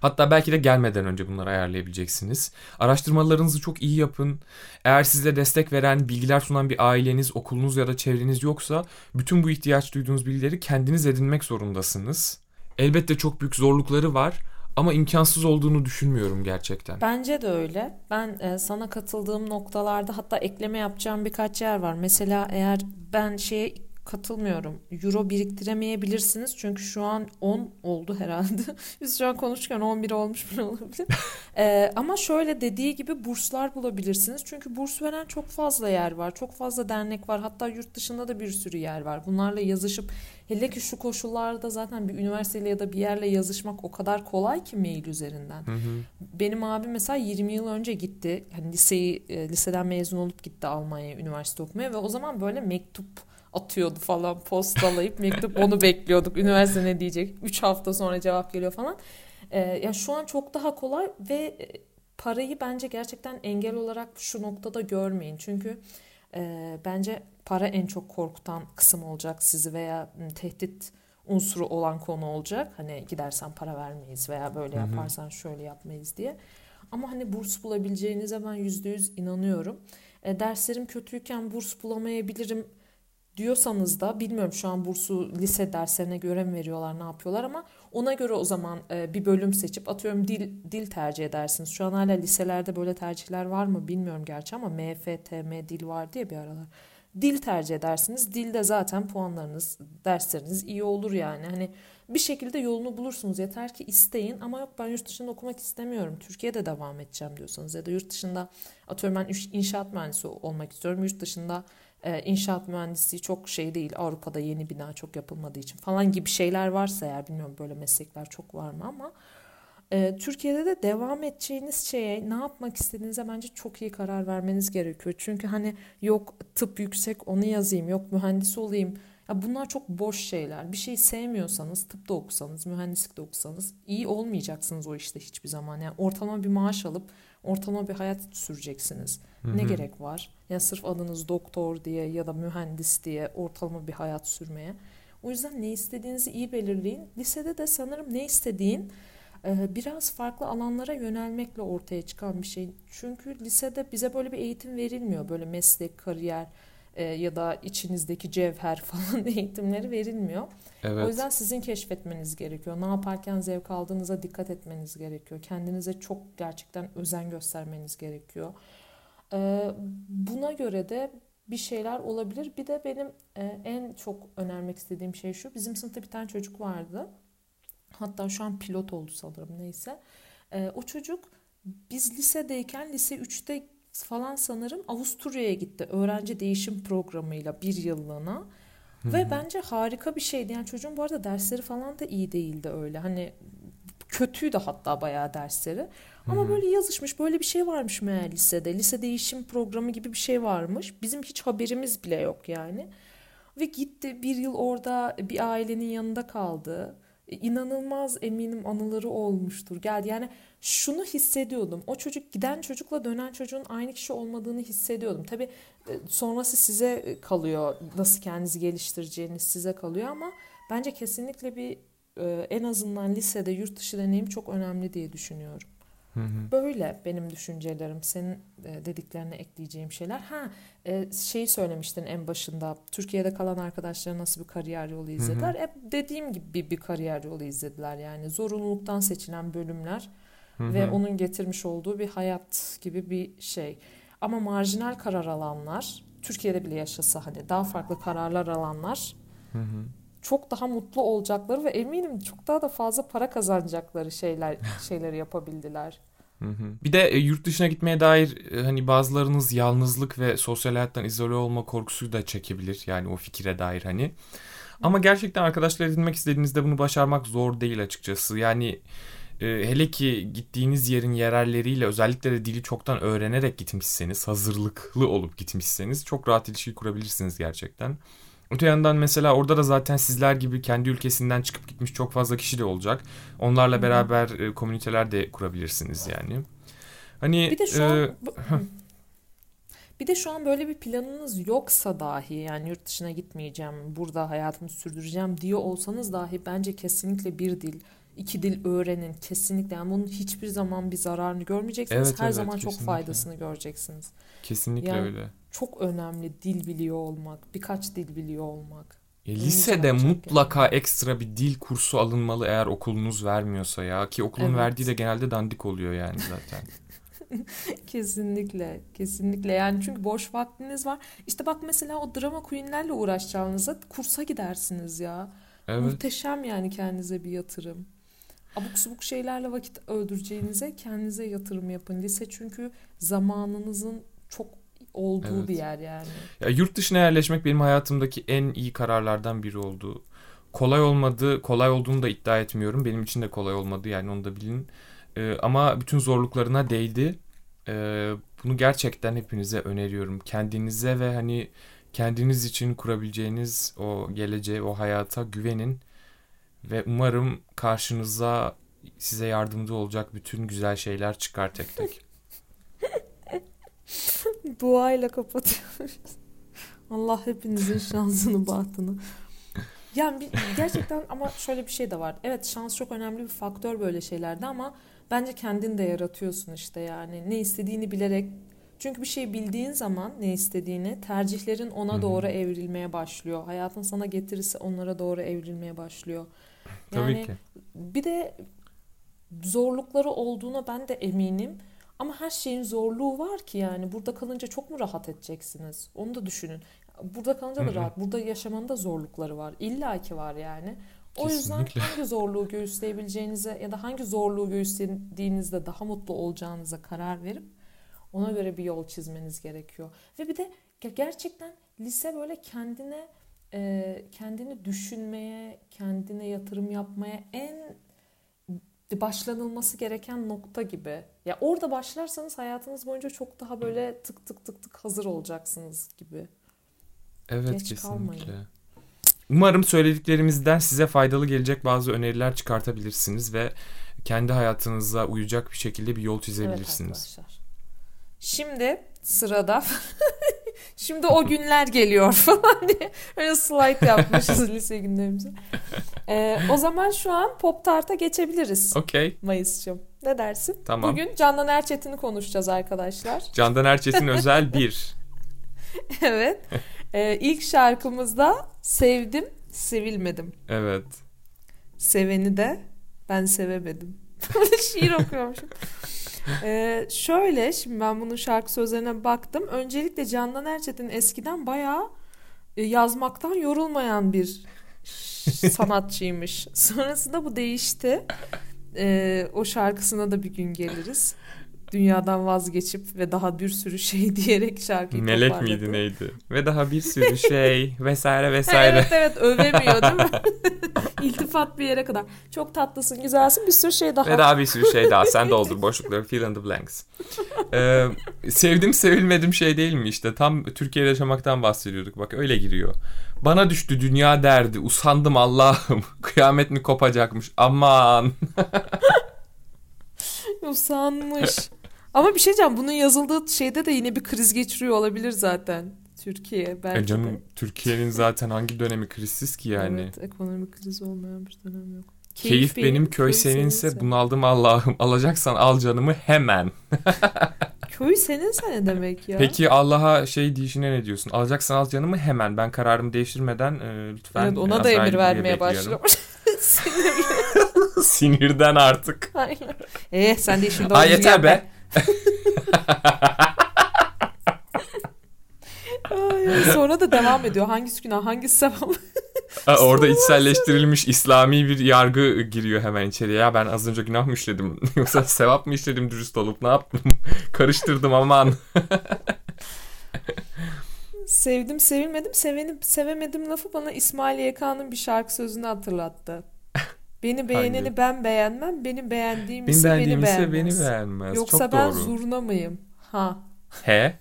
Hatta belki de gelmeden önce bunları ayarlayabileceksiniz. Araştırmalarınızı çok iyi yapın. Eğer size destek veren, bilgiler sunan bir aileniz, okulunuz ya da çevreniz yoksa bütün bu ihtiyaç duyduğunuz bilgileri kendiniz edinmek zorundasınız. Elbette çok büyük zorlukları var ama imkansız olduğunu düşünmüyorum gerçekten. Bence de öyle. Ben e, sana katıldığım noktalarda hatta ekleme yapacağım birkaç yer var. Mesela eğer ben şeye katılmıyorum. Euro biriktiremeyebilirsiniz. Çünkü şu an 10 oldu herhalde. Biz şu an konuşurken 11 olmuş bile olabilir. ee, ama şöyle dediği gibi burslar bulabilirsiniz. Çünkü burs veren çok fazla yer var. Çok fazla dernek var. Hatta yurt dışında da bir sürü yer var. Bunlarla yazışıp hele ki şu koşullarda zaten bir üniversiteyle ya da bir yerle yazışmak o kadar kolay ki mail üzerinden. Hı hı. Benim abim mesela 20 yıl önce gitti. Hani liseyi e, liseden mezun olup gitti Almanya'ya üniversite okumaya ve o zaman böyle mektup atıyordu falan postalayıp mektup onu bekliyorduk. Üniversite ne diyecek? 3 hafta sonra cevap geliyor falan. Ee, ya şu an çok daha kolay ve e, parayı bence gerçekten engel olarak şu noktada görmeyin. Çünkü e, bence para en çok korkutan kısım olacak sizi veya tehdit unsuru olan konu olacak. Hani gidersen para vermeyiz veya böyle yaparsan şöyle yapmayız diye. Ama hani burs bulabileceğinize ben yüzde yüz inanıyorum. E, derslerim kötüyken burs bulamayabilirim diyorsanız da bilmiyorum şu an bursu lise derslerine göre mi veriyorlar ne yapıyorlar ama ona göre o zaman e, bir bölüm seçip atıyorum dil dil tercih edersiniz. Şu an hala liselerde böyle tercihler var mı bilmiyorum gerçi ama MF, TM dil var diye bir aralar. Dil tercih edersiniz. Dilde zaten puanlarınız, dersleriniz iyi olur yani. Hani bir şekilde yolunu bulursunuz. Yeter ki isteyin ama yok ben yurt dışında okumak istemiyorum. Türkiye'de devam edeceğim diyorsanız ya da yurt dışında atıyorum ben inşaat mühendisi olmak istiyorum. Yurt dışında e, inşaat mühendisliği çok şey değil Avrupa'da yeni bina çok yapılmadığı için falan gibi şeyler varsa eğer bilmiyorum böyle meslekler çok var mı ama e, Türkiye'de de devam edeceğiniz şeye ne yapmak istediğinize bence çok iyi karar vermeniz gerekiyor. Çünkü hani yok tıp yüksek onu yazayım yok mühendis olayım Ya bunlar çok boş şeyler. Bir şey sevmiyorsanız, tıp da okusanız, mühendislik de okusanız iyi olmayacaksınız o işte hiçbir zaman. Yani ortalama bir maaş alıp ortalama bir hayat süreceksiniz. Hı Ne gerek var? Yani sırf adınız doktor diye ya da mühendis diye ortalama bir hayat sürmeye. O yüzden ne istediğinizi iyi belirleyin. Lisede de sanırım ne istediğin e, biraz farklı alanlara yönelmekle ortaya çıkan bir şey. Çünkü lisede bize böyle bir eğitim verilmiyor. Böyle meslek, kariyer e, ya da içinizdeki cevher falan eğitimleri verilmiyor. O Evet. yüzden sizin keşfetmeniz gerekiyor. Ne yaparken zevk aldığınıza dikkat etmeniz gerekiyor. Kendinize çok gerçekten özen göstermeniz gerekiyor. Ee, buna göre de bir şeyler olabilir. Bir de benim e, en çok önermek istediğim şey şu. Bizim sınıfta bir tane çocuk vardı. Hatta şu an pilot oldu sanırım neyse. Ee, o çocuk biz lisedeyken lise 3'te falan sanırım Avusturya'ya gitti. Öğrenci değişim programıyla bir yıllığına. Ve bence harika bir şeydi. Yani çocuğun bu arada dersleri falan da iyi değildi öyle. Hani kötüydü hatta bayağı dersleri. Ama böyle yazışmış böyle bir şey varmış meğer lisede. Lise değişim programı gibi bir şey varmış. Bizim hiç haberimiz bile yok yani. Ve gitti bir yıl orada bir ailenin yanında kaldı. E, İnanılmaz eminim anıları olmuştur. Geldi yani şunu hissediyordum. O çocuk giden çocukla dönen çocuğun aynı kişi olmadığını hissediyordum. Tabii e, sonrası size kalıyor. Nasıl kendinizi geliştireceğiniz size kalıyor ama bence kesinlikle bir e, en azından lisede yurt dışı deneyim çok önemli diye düşünüyorum. Hı hı. Böyle benim düşüncelerim. Senin e, dediklerine ekleyeceğim şeyler. Ha, e, şeyi söylemiştin en başında. Türkiye'de kalan arkadaşlar nasıl bir kariyer yolu izlediler? Hep dediğim gibi bir, kariyer yolu izlediler. Yani zorunluluktan seçilen bölümler Hı ve hı. onun getirmiş olduğu bir hayat gibi bir şey. Ama marjinal karar alanlar, Türkiye'de bile yaşasa hani daha farklı kararlar alanlar Hı hı. Çok daha mutlu olacakları ve eminim çok daha da fazla para kazanacakları şeyler şeyleri yapabildiler. Bir de e, yurt dışına gitmeye dair e, hani bazılarınız yalnızlık ve sosyal hayattan izole olma korkusu da çekebilir. Yani o fikire dair hani. Ama gerçekten arkadaşlar edinmek istediğinizde bunu başarmak zor değil açıkçası. Yani e, hele ki gittiğiniz yerin yerelleriyle özellikle de dili çoktan öğrenerek gitmişseniz, hazırlıklı olup gitmişseniz çok rahat ilişki kurabilirsiniz gerçekten. Öte yandan mesela orada da zaten sizler gibi kendi ülkesinden çıkıp gitmiş çok fazla kişi de olacak. Onlarla beraber e, komüniteler de kurabilirsiniz yani. Hani Bir de şu e, an bu- bir de şu an böyle bir planınız yoksa dahi yani yurt dışına gitmeyeceğim, burada hayatımı sürdüreceğim diyor olsanız dahi bence kesinlikle bir dil, iki dil öğrenin kesinlikle. Yani bunun hiçbir zaman bir zararını görmeyeceksiniz. Evet, Her evet, zaman çok kesinlikle. faydasını göreceksiniz. kesinlikle Yani öyle. Çok önemli dil biliyor olmak, birkaç dil biliyor olmak. E, lisede mutlaka ekstra bir dil kursu alınmalı eğer okulunuz vermiyorsa ya. Ki okulun Evet. verdiği de genelde dandik oluyor yani zaten. Kesinlikle, kesinlikle. Yani çünkü boş vaktiniz var. İşte bak mesela o drama queenlerle uğraşacağınıza kursa gidersiniz ya. Evet. Muhteşem yani kendinize bir yatırım. Abuk subuk şeylerle vakit öldüreceğinize kendinize yatırım yapın. Lise çünkü zamanınızın çok olduğu Evet. bir yer yani. Ya yurt dışına yerleşmek benim hayatımdaki en iyi kararlardan biri oldu. Kolay olmadı, kolay olduğunu da iddia etmiyorum. Benim için de kolay olmadı yani onu da bilin. Ee, ama bütün zorluklarına değdi. Ee, bunu gerçekten hepinize öneriyorum. Kendinize ve hani kendiniz için kurabileceğiniz o geleceğe, o hayata güvenin. Ve umarım karşınıza size yardımcı olacak bütün güzel şeyler çıkar tek tek. Duayla kapatıyoruz. Allah hepinizin şansını, bahtını. Yani bir- gerçekten ama şöyle bir şey de var. Evet şans çok önemli bir faktör böyle şeylerde ama bence kendin de yaratıyorsun işte yani. Ne istediğini bilerek. Çünkü bir şey bildiğin zaman ne istediğini tercihlerin ona doğru evrilmeye başlıyor. Hayatın sana getirisi onlara doğru evrilmeye başlıyor. Tabii Yani ki. bir de zorlukları olduğuna ben de eminim. Ama her şeyin zorluğu var ki yani burada kalınca çok mu rahat edeceksiniz? Onu da düşünün. Burada kalınca da rahat. Burada yaşamanın da zorlukları var. İlla ki var yani. O yüzden Kesinlikle. hangi zorluğu göğüsleyebileceğinize ya da hangi zorluğu göğüslediğinizde daha mutlu olacağınıza karar verip ona göre bir yol çizmeniz gerekiyor. Ve bir de ge- gerçekten lise böyle kendine kendini düşünmeye, kendine yatırım yapmaya en başlanılması gereken nokta gibi. Ya orada başlarsanız hayatınız boyunca çok daha böyle tık tık tık tık hazır olacaksınız gibi. Evet Geç kalmayın. kesinlikle. Umarım söylediklerimizden size faydalı gelecek bazı öneriler çıkartabilirsiniz ve kendi hayatınıza uyacak bir şekilde bir yol çizebilirsiniz. Evet Şimdi sırada şimdi o günler geliyor falan diye öyle slide yapmışız lise günlerimize. Ee, o zaman şu an Pop Tart'a geçebiliriz. Okey. Mayıs'cığım. Ne dersin? Tamam. Bugün Candan Erçetin'i konuşacağız arkadaşlar. Candan Erçetin özel bir. evet. Ee, ilk şarkımızda Sevdim, Sevilmedim. Evet. Seveni de ben sevemedim. Şiir okuyormuşum. Ee, şöyle şimdi ben bunun şarkı sözlerine baktım. Öncelikle Candan Erçetin eskiden bayağı e, yazmaktan yorulmayan bir sanatçıymış. Sonrasında bu değişti. Ee, o şarkısına da bir gün geliriz dünyadan vazgeçip ve daha bir sürü şey diyerek şarkıyı Melek toparladı. miydi neydi? Ve daha bir sürü şey vesaire vesaire. evet evet övemiyor değil mi? İltifat bir yere kadar. Çok tatlısın, güzelsin bir sürü şey daha. Ve daha bir sürü şey daha. Sen doldur boşlukları. Fill in the blanks. Ee, sevdim sevilmedim şey değil mi işte? Tam Türkiye'de yaşamaktan bahsediyorduk. Bak öyle giriyor. Bana düştü dünya derdi. Usandım Allah'ım. Kıyamet mi kopacakmış? Aman. Usanmış. Ama bir şey diyeceğim. Bunun yazıldığı şeyde de yine bir kriz geçiriyor olabilir zaten. Türkiye belki E canım de. Türkiye'nin zaten hangi dönemi krizsiz ki yani? Evet ekonomik kriz olmayan bir dönem yok. Keyif, benim, köy, seninse, bunaldım Allah'ım. Alacaksan al canımı hemen. Köy seninse ne demek ya? Peki Allah'a şey diyişine ne diyorsun? Alacaksan al canımı hemen. Ben kararımı değiştirmeden e, lütfen. Evet, ona da Azrail emir vermeye başlamış. Sinirden artık. Aynen. Eh sen de işin Ay doğru yeter be. Ay, sonra da devam ediyor. Hangisi günah, hangisi sevap? Ha, Orada içselleştirilmiş İslami bir yargı giriyor hemen içeriye. Ya ben az önce günah mı işledim? Yoksa sevap mı işledim dürüst olup ne yaptım? Karıştırdım aman. Sevdim, sevilmedim, seveni, sevemedim lafı bana İsmail YK'nın bir şarkı sözünü hatırlattı. Beni beğeneni Hangi? ben beğenmem, beni beğendiğim ise beni beğenmez. beni beğenmez. Yoksa Çok ben doğru. zurna mıyım? Ha. He?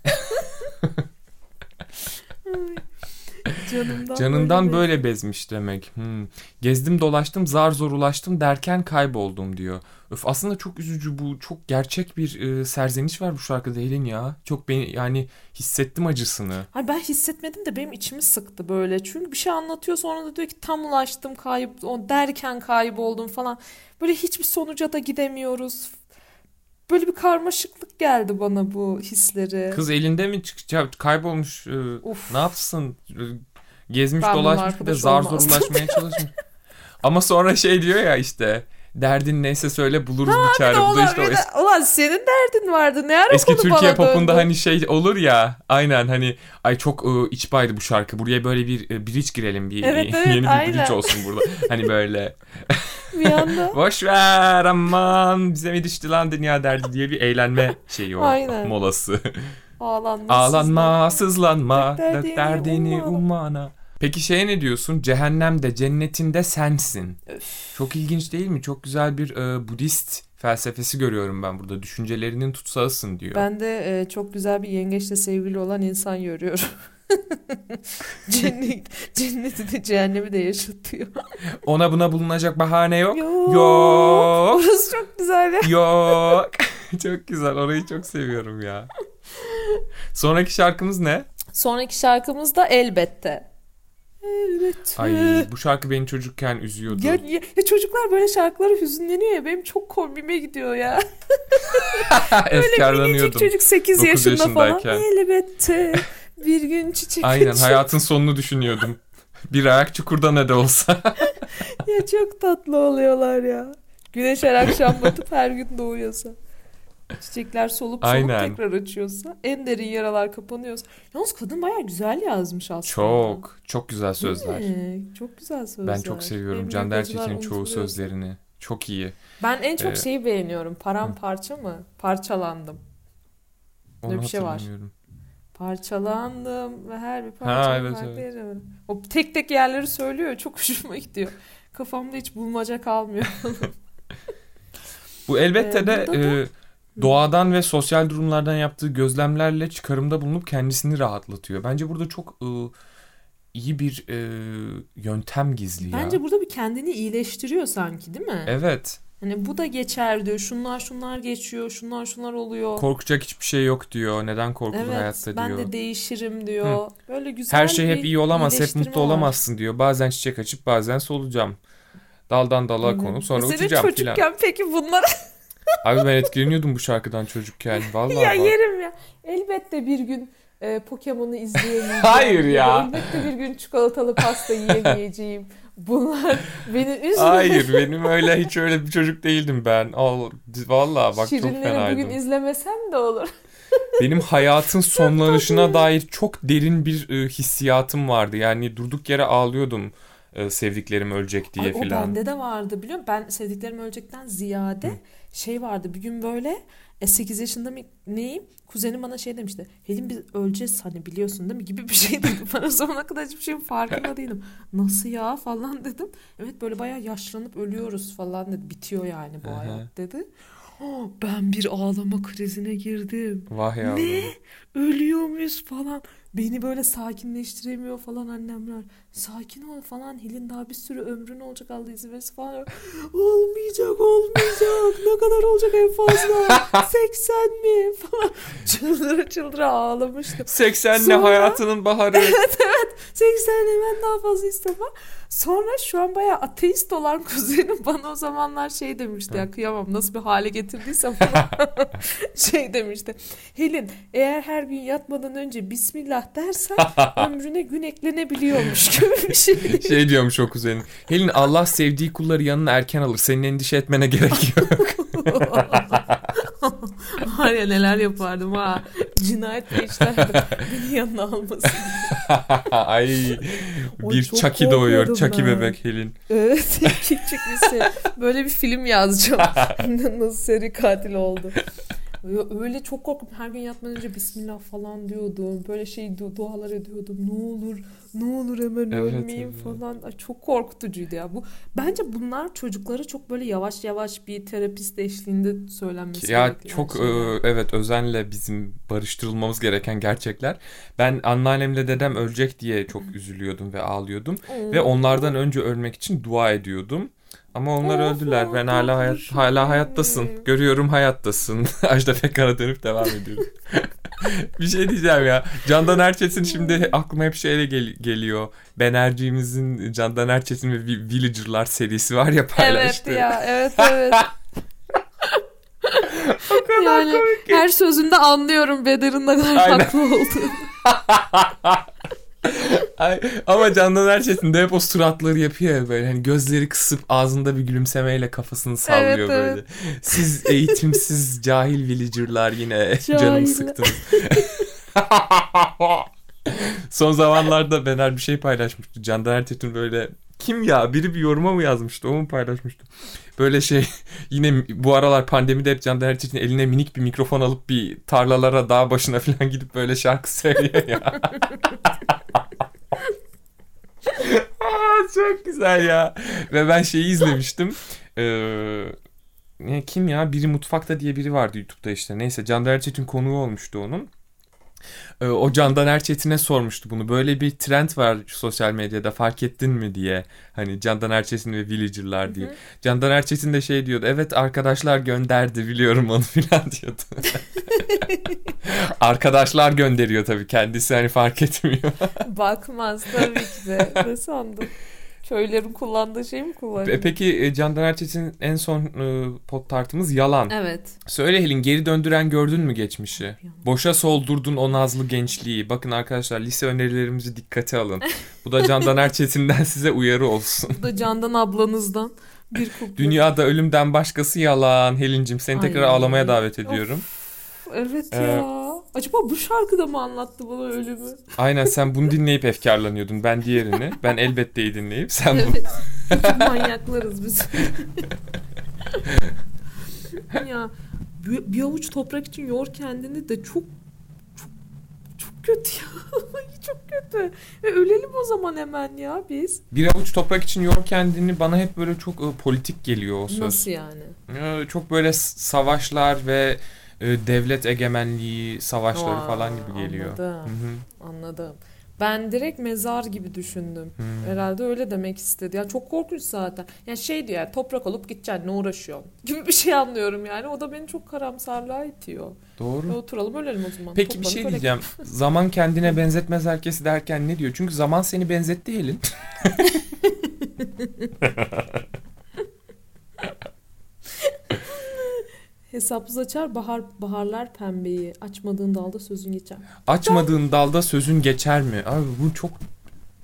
Canımdan, Canından böyle böyle bezmiş demek. Hmm. Gezdim dolaştım zar zor ulaştım derken kayboldum diyor. Öf aslında çok üzücü bu. Çok gerçek bir e, serzeniş var bu şarkıda Elin ya. Çok beni yani hissettim acısını. Ay ben hissetmedim de benim içimi sıktı böyle. Çünkü bir şey anlatıyor sonra da diyor ki tam ulaştım kayıp o derken kayboldum falan. Böyle hiçbir sonuca da gidemiyoruz. Böyle bir karmaşıklık geldi bana bu hisleri. Kız elinde mi çıkacak kaybolmuş e, Uf. ne yapsın E, gezmiş Ben dolaşmış bir de zar zor ulaşmaya çalışmış. Ama sonra şey diyor ya işte derdin neyse söyle buluruz bir çare. Bu da işte o bir eski, ulan senin derdin vardı. Ne ara eski Türkiye popunda döndü? hani şey olur ya aynen hani ay çok e, iç baydı bu şarkı. Buraya böyle bir e, bridge girelim bir Evet, evet, yeni bir aynen. bridge olsun burada. Hani böyle bir anda. boş ver aman bize mi düştü lan dünya derdi diye bir eğlenme şeyi o Aynen. molası. Ağlanma. Ağlanma, sızlanma, Dök dök derdini derdini ummana. Peki şeye ne diyorsun? Cehennemde, cennetinde sensin. Çok ilginç değil mi? Çok güzel bir e, Budist felsefesi görüyorum ben burada. Düşüncelerinin tutsağısın diyor. Ben de e, çok güzel bir yengeçle sevgili olan insan görüyorum. Cennet, cenneti de cehennemi de yaşatıyor. Ona buna bulunacak bahane yok. Yok. Yok. Orası çok güzel ya. Yok. çok güzel. Orayı çok seviyorum ya. Sonraki şarkımız ne? Sonraki şarkımız da elbette. Elbette. Ay bu şarkı beni çocukken üzüyordu. Ya, ya, ya çocuklar böyle şarkılara hüzünleniyor ya benim çok komiğime gidiyor ya. Minicik Efkarlanıyordum. çocuk 8 Dokuz yaşında falan. Elbette bir gün çiçek Aynen açar. hayatın sonunu düşünüyordum. Bir ayak çukurda ne de olsa. Ya çok tatlı oluyorlar ya. Güneş her akşam batıp her gün doğuyorsa. Çiçekler solup solup Aynen. tekrar açıyorsa. En derin yaralar kapanıyorsa. Yalnız kadın baya güzel yazmış aslında. Çok, çok güzel sözler. Değil? Çok güzel sözler. Ben çok seviyorum Can Erçetin'in çoğu sözlerini. Çok iyi. Ben en çok Ee, şeyi beğeniyorum. Paramparça mı? Parçalandım. Onu Böyle bir şey var. Parçalandım ve her bir Ha, parça evet, farklı evet. yere. O tek tek yerleri söylüyor. Çok hoşuma gidiyor. Kafamda hiç bulmaca kalmıyor. Bu elbette Ee, de da- e, doğadan ve sosyal durumlardan yaptığı gözlemlerle çıkarımda bulunup kendisini rahatlatıyor. Bence burada çok e, iyi bir e, yöntem gizli ya. Bence burada bir kendini iyileştiriyor sanki değil mi? Evet. Hani bu da geçer diyor. Şunlar şunlar geçiyor. Şunlar şunlar oluyor. Korkacak hiçbir şey yok diyor. Neden korkulur Evet, hayatta ben diyor. de değişirim diyor. Böyle güzel Her şey hep iyi olamaz, hep mutlu var. olamazsın diyor. Bazen çiçek açıp bazen solacağım. Daldan dala Hı hı. konup sonra Senin uçacağım çocukken filan. peki bunlara Abi ben etkileniyordum bu şarkıdan çocukken. Vallahi ya bak. yerim ya. Elbette bir gün e, Pokemon'u izleyemeyeceğim. Hayır ya. Elbette bir gün çikolatalı pasta yiyemeyeceğim. Bunlar beni üzmüyor. Hayır benim öyle hiç öyle bir çocuk değildim ben. Al, vallahi bak çok Şirinleri fenaydım. bugün izlemesem de olur. Benim hayatın sonlanışına dair çok derin bir e, hissiyatım vardı. Yani durduk yere ağlıyordum e, sevdiklerim ölecek diye Ay, o filan. bende de vardı biliyor musun? Ben sevdiklerim ölecekten ziyade şey vardı. Bir gün böyle e, 8 yaşında mı neyim? Kuzenim bana şey demişti. Helin biz öleceğiz hani biliyorsun değil mi? Gibi bir şey dedi. Ben o zamana kadar hiçbir şeyin farkında değilim. Nasıl ya falan dedim. Evet böyle bayağı yaşlanıp ölüyoruz falan dedi. Bitiyor yani bu hayat dedi. Oh, ben bir ağlama krizine girdim. Vah yavrum. Ne? Ölüyor muyuz falan. Beni böyle sakinleştiremiyor falan annemler. Sakin ol falan. Hilin daha bir sürü ömrün olacak Allah izin verirse falan. Olmayacak olmayacak. ne kadar olacak en fazla? 80 mi? Falan. Çıldıra çıldıra ağlamıştım. 80 ne Sonra- hayatının baharı. 80 ben daha fazla istemem. Sonra şu an bayağı ateist olan kuzenim bana o zamanlar şey demişti ya kıyamam nasıl bir hale getirdiysem şey demişti. Helin eğer her gün yatmadan önce Bismillah dersen ömrüne gün eklenebiliyormuş gibi bir şey. şey diyormuş o kuzenin. Helin Allah sevdiği kulları yanına erken alır. Senin endişe etmene gerek yok. Var ya neler yapardım ha. Cinayet de işlerdim. Beni yanına almasın. Ay bir Chucky doğuyor. Chucky bebek Helin. Evet küçük bir şey. Böyle bir film yazacağım. Nasıl seri katil oldu. Öyle çok korktum. Her gün yatmadan önce Bismillah falan diyordum. Böyle şey du- dualar ediyordum. Ne olur, ne olur hemen Evet, ölmeyeyim evet. falan. Ay, çok korkutucuydu ya. Bu bence bunlar çocuklara çok böyle yavaş yavaş bir terapist eşliğinde söylenmesi Ya gereken çok şeyler. e, evet özenle bizim barıştırılmamız gereken gerçekler. Ben anneannemle dedem ölecek diye çok üzülüyordum ve ağlıyordum. Ve onlardan önce ölmek için dua ediyordum. Ama onlar Of, öldüler. Ben hala hayat hala hayattasın. Görüyorum hayattasın. Ajda Pekkan'a dönüp devam ediyorum. bir şey diyeceğim ya. Candan Erçetin şimdi aklıma hep şeyle gel- geliyor. Benerciğimizin Candan Erçetin ve Vi- Villager'lar serisi var ya paylaştı. Evet ya, evet evet. yani her sözünde anlıyorum Bedir'in ne kadar haklı olduğunu. Ay, ama Candan Erçetin de hep o suratları yapıyor ya böyle hani gözleri kısıp ağzında bir gülümsemeyle kafasını sallıyor Evet, böyle. evet. Siz eğitimsiz cahil villager'lar yine canımı Cahil. sıktınız. Son zamanlarda Bener bir şey paylaşmıştı. Candan Erçetin böyle kim ya biri bir yoruma mı yazmıştı o mu paylaşmıştı? Böyle şey yine bu aralar pandemide hep Candan Erçetin eline minik bir mikrofon alıp bir tarlalara dağ başına falan gidip böyle şarkı söylüyor ya. Aa, çok güzel ya. Ve ben şeyi izlemiştim. Ee, kim ya? Biri Mutfakta diye biri vardı YouTube'da işte. Neyse Candan Erçetin konuğu olmuştu onun. Ee, o Candan Erçetin'e sormuştu bunu. Böyle bir trend var sosyal medyada fark ettin mi diye. Hani Candan Erçetin ve Villager'lar diye. Candan Erçetin de şey diyordu. Evet arkadaşlar gönderdi biliyorum onu filan diyordu. arkadaşlar gönderiyor tabii. Kendisi hani fark etmiyor. Bakmaz tabii ki de. Ne sandın? Köylerin kullandığı şey mi kullanıyor? E, Peki Candan Erçetin en son e, pot tartımız yalan. Evet. Söyle Helin geri döndüren gördün mü geçmişi? Boşa soldurdun o nazlı gençliği. Bakın arkadaşlar lise önerilerimizi dikkate alın. Bu da Candan Erçetin'den size uyarı olsun. Bu da Candan ablanızdan bir kuple. Dünyada ölümden başkası yalan. Helincim seni tekrar Ay. ağlamaya davet ediyorum. Evet Ee, ya. Acaba bu şarkıda mı anlattı bana ölümü? Aynen sen bunu dinleyip efkarlanıyordun. Ben diğerini. Ben elbetteyi dinleyip sen bunu. Evet. Küçük manyaklarız biz. ya bir, bir avuç toprak için yor kendini de çok çok çok kötü ya. çok kötü. Ve ölelim o zaman hemen ya biz. Bir avuç toprak için yor kendini bana hep böyle çok e, politik geliyor o söz. Nasıl yani? Ee, Çok böyle savaşlar ve e, devlet egemenliği savaşları Aa, falan gibi geliyor. anladım. Hı hı. Anladım. Ben direkt mezar gibi düşündüm. Hmm. Herhalde öyle demek istedi. Ya çok korkunç zaten. Ya şey diyor ya toprak olup gideceksin ne uğraşıyorsun gibi bir şey anlıyorum yani. O da beni çok karamsarlığa itiyor. E, Doğru. oturalım ölelim o zaman. Peki bir Toplanıp şey ölelim. diyeceğim. Zaman kendine benzetmez herkesi derken ne diyor? Çünkü zaman seni benzetti Helin. Hesapsız açar bahar baharlar pembeyi. Açmadığın dalda sözün geçer. Açmadığın dalda sözün geçer mi? Abi bu çok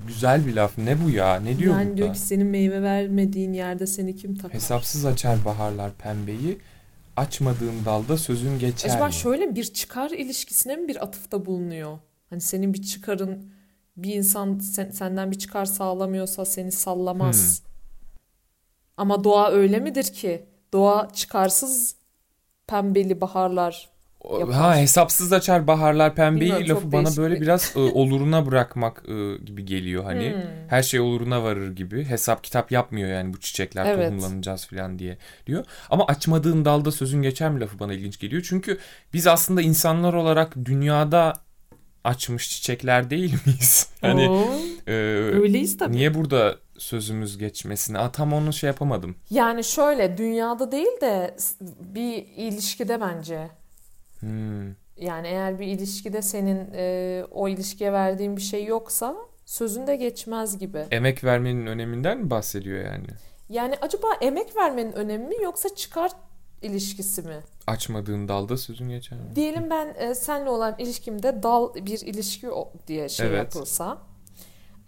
güzel bir laf. Ne bu ya? Ne diyor yani burada? diyor ki senin meyve vermediğin yerde seni kim takar? Hesapsız açar baharlar pembeyi. Açmadığın dalda sözün geçer Acaba mi? şöyle bir çıkar ilişkisine mi bir atıfta bulunuyor? Hani senin bir çıkarın bir insan sen- senden bir çıkar sağlamıyorsa seni sallamaz. Hmm. Ama doğa öyle midir ki? Doğa çıkarsız pembeli baharlar. Yapar. Ha hesapsız açar baharlar pembeyi Bilmiyorum, lafı bana böyle bir- biraz e, oluruna bırakmak e, gibi geliyor hani. Hmm. Her şey oluruna varır gibi. Hesap kitap yapmıyor yani bu çiçekler Evet. tohumlanacağız falan diye diyor. Ama açmadığın dalda sözün geçer mi lafı bana ilginç geliyor. Çünkü biz aslında insanlar olarak dünyada açmış çiçekler değil miyiz? Hani Oo, e, öyleyiz tabii. niye burada sözümüz geçmesini? Aa, tam onu şey yapamadım. Yani şöyle dünyada değil de bir ilişkide bence. Hmm. Yani eğer bir ilişkide senin e, o ilişkiye verdiğin bir şey yoksa sözünde geçmez gibi. Emek vermenin öneminden mi bahsediyor yani? Yani acaba emek vermenin önemi mi yoksa çıkar ilişkisi mi? Açmadığın dalda sözün geçer mi? Diyelim ben e, senle olan ilişkimde dal bir ilişki diye şey Evet. yapılsa.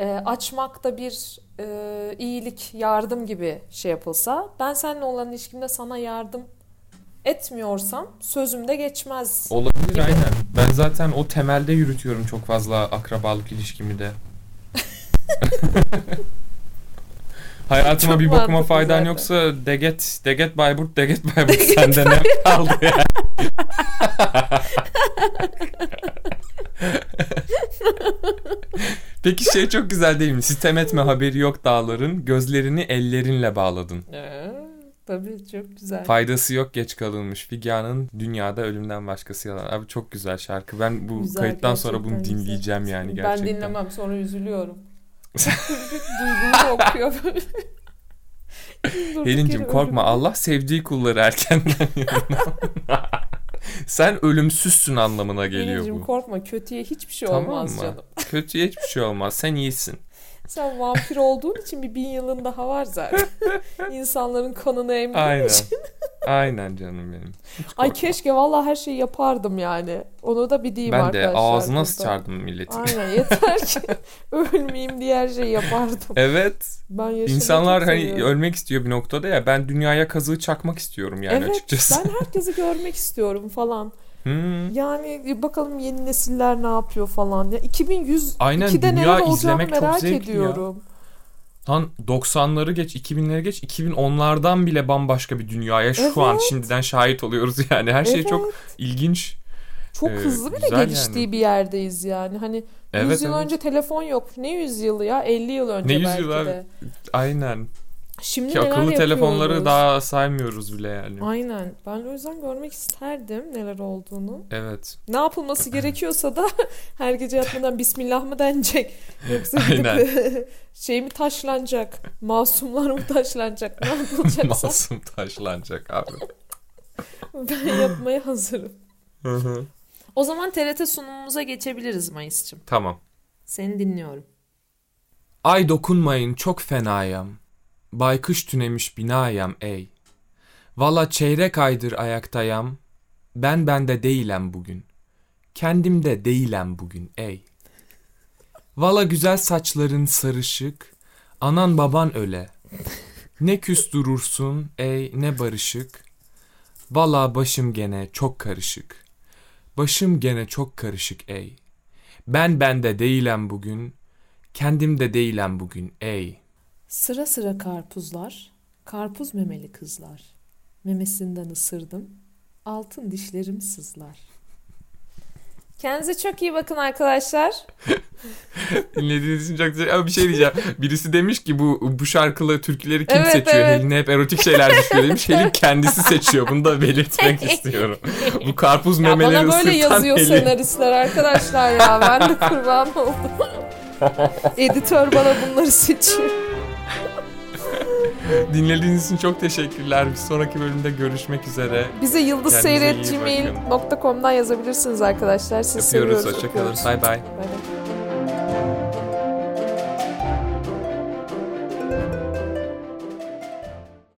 E, açmak da bir e, iyilik, yardım gibi şey yapılsa. Ben seninle olan ilişkimde sana yardım etmiyorsam sözümde geçmez. Olabilir aynen. Ben zaten o temelde yürütüyorum çok fazla akrabalık ilişkimi de. Hayatıma Çok bir bakıma mantıklı faydan zaten. yoksa deget deget Bayburt deget Bayburt sende ne kaldı ya? Peki şey çok güzel değil mi? Sitem etme haberi yok dağların, gözlerini ellerinle bağladın. Ee, tabii çok güzel. Faydası yok geç kalınmış. Figan'ın dünyada ölümden başkası yalan. Abi çok güzel şarkı. Ben bu Güzel, kayıttan sonra bunu güzel. dinleyeceğim yani Ben gerçekten. dinlemem sonra üzülüyorum. Duygumu okuyor böyle. Helincim korkma. Allah sevdiği kulları erkenden. Sen ölümsüzsün anlamına geliyor Helincim bu. korkma kötüye hiçbir şey Tamam olmaz mı? canım. Kötüye hiçbir şey olmaz. Sen iyisin. Sen vampir olduğun için bir bin yılın daha var zaten. İnsanların kanını emdiğin Aynen. için. Aynen canım benim. Hiç Ay korkma. keşke vallahi her şeyi yapardım yani. Onu da bir diyeyim Ben de arkadaşlar. ağzına burada. sıçardım milletin. Aynen yeter ki ölmeyeyim diye her şeyi yapardım. Evet. Ben İnsanlar hani seviyorum. ölmek istiyor bir noktada ya. Ben dünyaya kazığı çakmak istiyorum yani evet, açıkçası. ben herkesi görmek istiyorum falan. Hmm. Yani bakalım yeni nesiller ne yapıyor falan. Ya 2100 Aynen, 2'de dünya neler olacağını izlemek çok merak zevkli ya. ediyorum. Lan 90'ları geç, 2000'leri geç, 2010'lardan bile bambaşka bir dünyaya şu Evet. an şimdiden şahit oluyoruz yani. Her şey Evet. çok ilginç. Çok Ee, hızlı bir de geliştiği yani. bir yerdeyiz yani. Hani Evet, 100 yıl evet. önce telefon yok. Ne 100 yılı ya? 50 yıl önce Ne 100 belki yıl abi? de. Aynen. Şimdi Ki akıllı telefonları yapıyoruz? daha saymıyoruz bile yani. Aynen. Ben o yüzden görmek isterdim neler olduğunu. Evet. Ne yapılması gerekiyorsa da her gece yatmadan Bismillah mı denecek? Yoksa Aynen. gidip şey mi taşlanacak? Masumlar mı taşlanacak? Ne yapılacaksa Masum taşlanacak abi. ben yapmaya hazırım. Hı hı. O zaman TRT sunumumuza geçebiliriz Mayıs'cığım. tamam. Seni dinliyorum. Ay dokunmayın çok fenayam. Baykuş tünemiş binayam ey. Valla çeyrek aydır ayaktayam. Ben bende değilem bugün. Kendimde değilem bugün ey. Valla güzel saçların sarışık. Anan baban öle. Ne küs ey ne barışık. Valla başım gene çok karışık. Başım gene çok karışık ey. Ben bende değilem bugün. Kendimde değilem bugün ey. Sıra sıra karpuzlar, karpuz memeli kızlar. Memesinden ısırdım, altın dişlerim sızlar. Kendinize çok iyi bakın arkadaşlar. Dinlediğiniz için çok teşekkür Ama bir şey diyeceğim. Birisi demiş ki bu bu şarkılı türküleri kim Evet, seçiyor? evet. Helin'e hep erotik şeyler düşüyor demiş. Helin kendisi seçiyor. Bunu da belirtmek istiyorum. Bu karpuz Ya memeleri bana böyle ısırtan yazıyor Helin. senaristler arkadaşlar ya. Ben de kurban oldum. Editör bana bunları seçiyor. Dinlediğiniz için çok teşekkürler. Bir sonraki bölümde görüşmek üzere. Bize yıldızseyret.gmail.com'dan yazabilirsiniz arkadaşlar. Sizi Yapıyoruz. Hoşçakalın. Bay bay. Bay bay.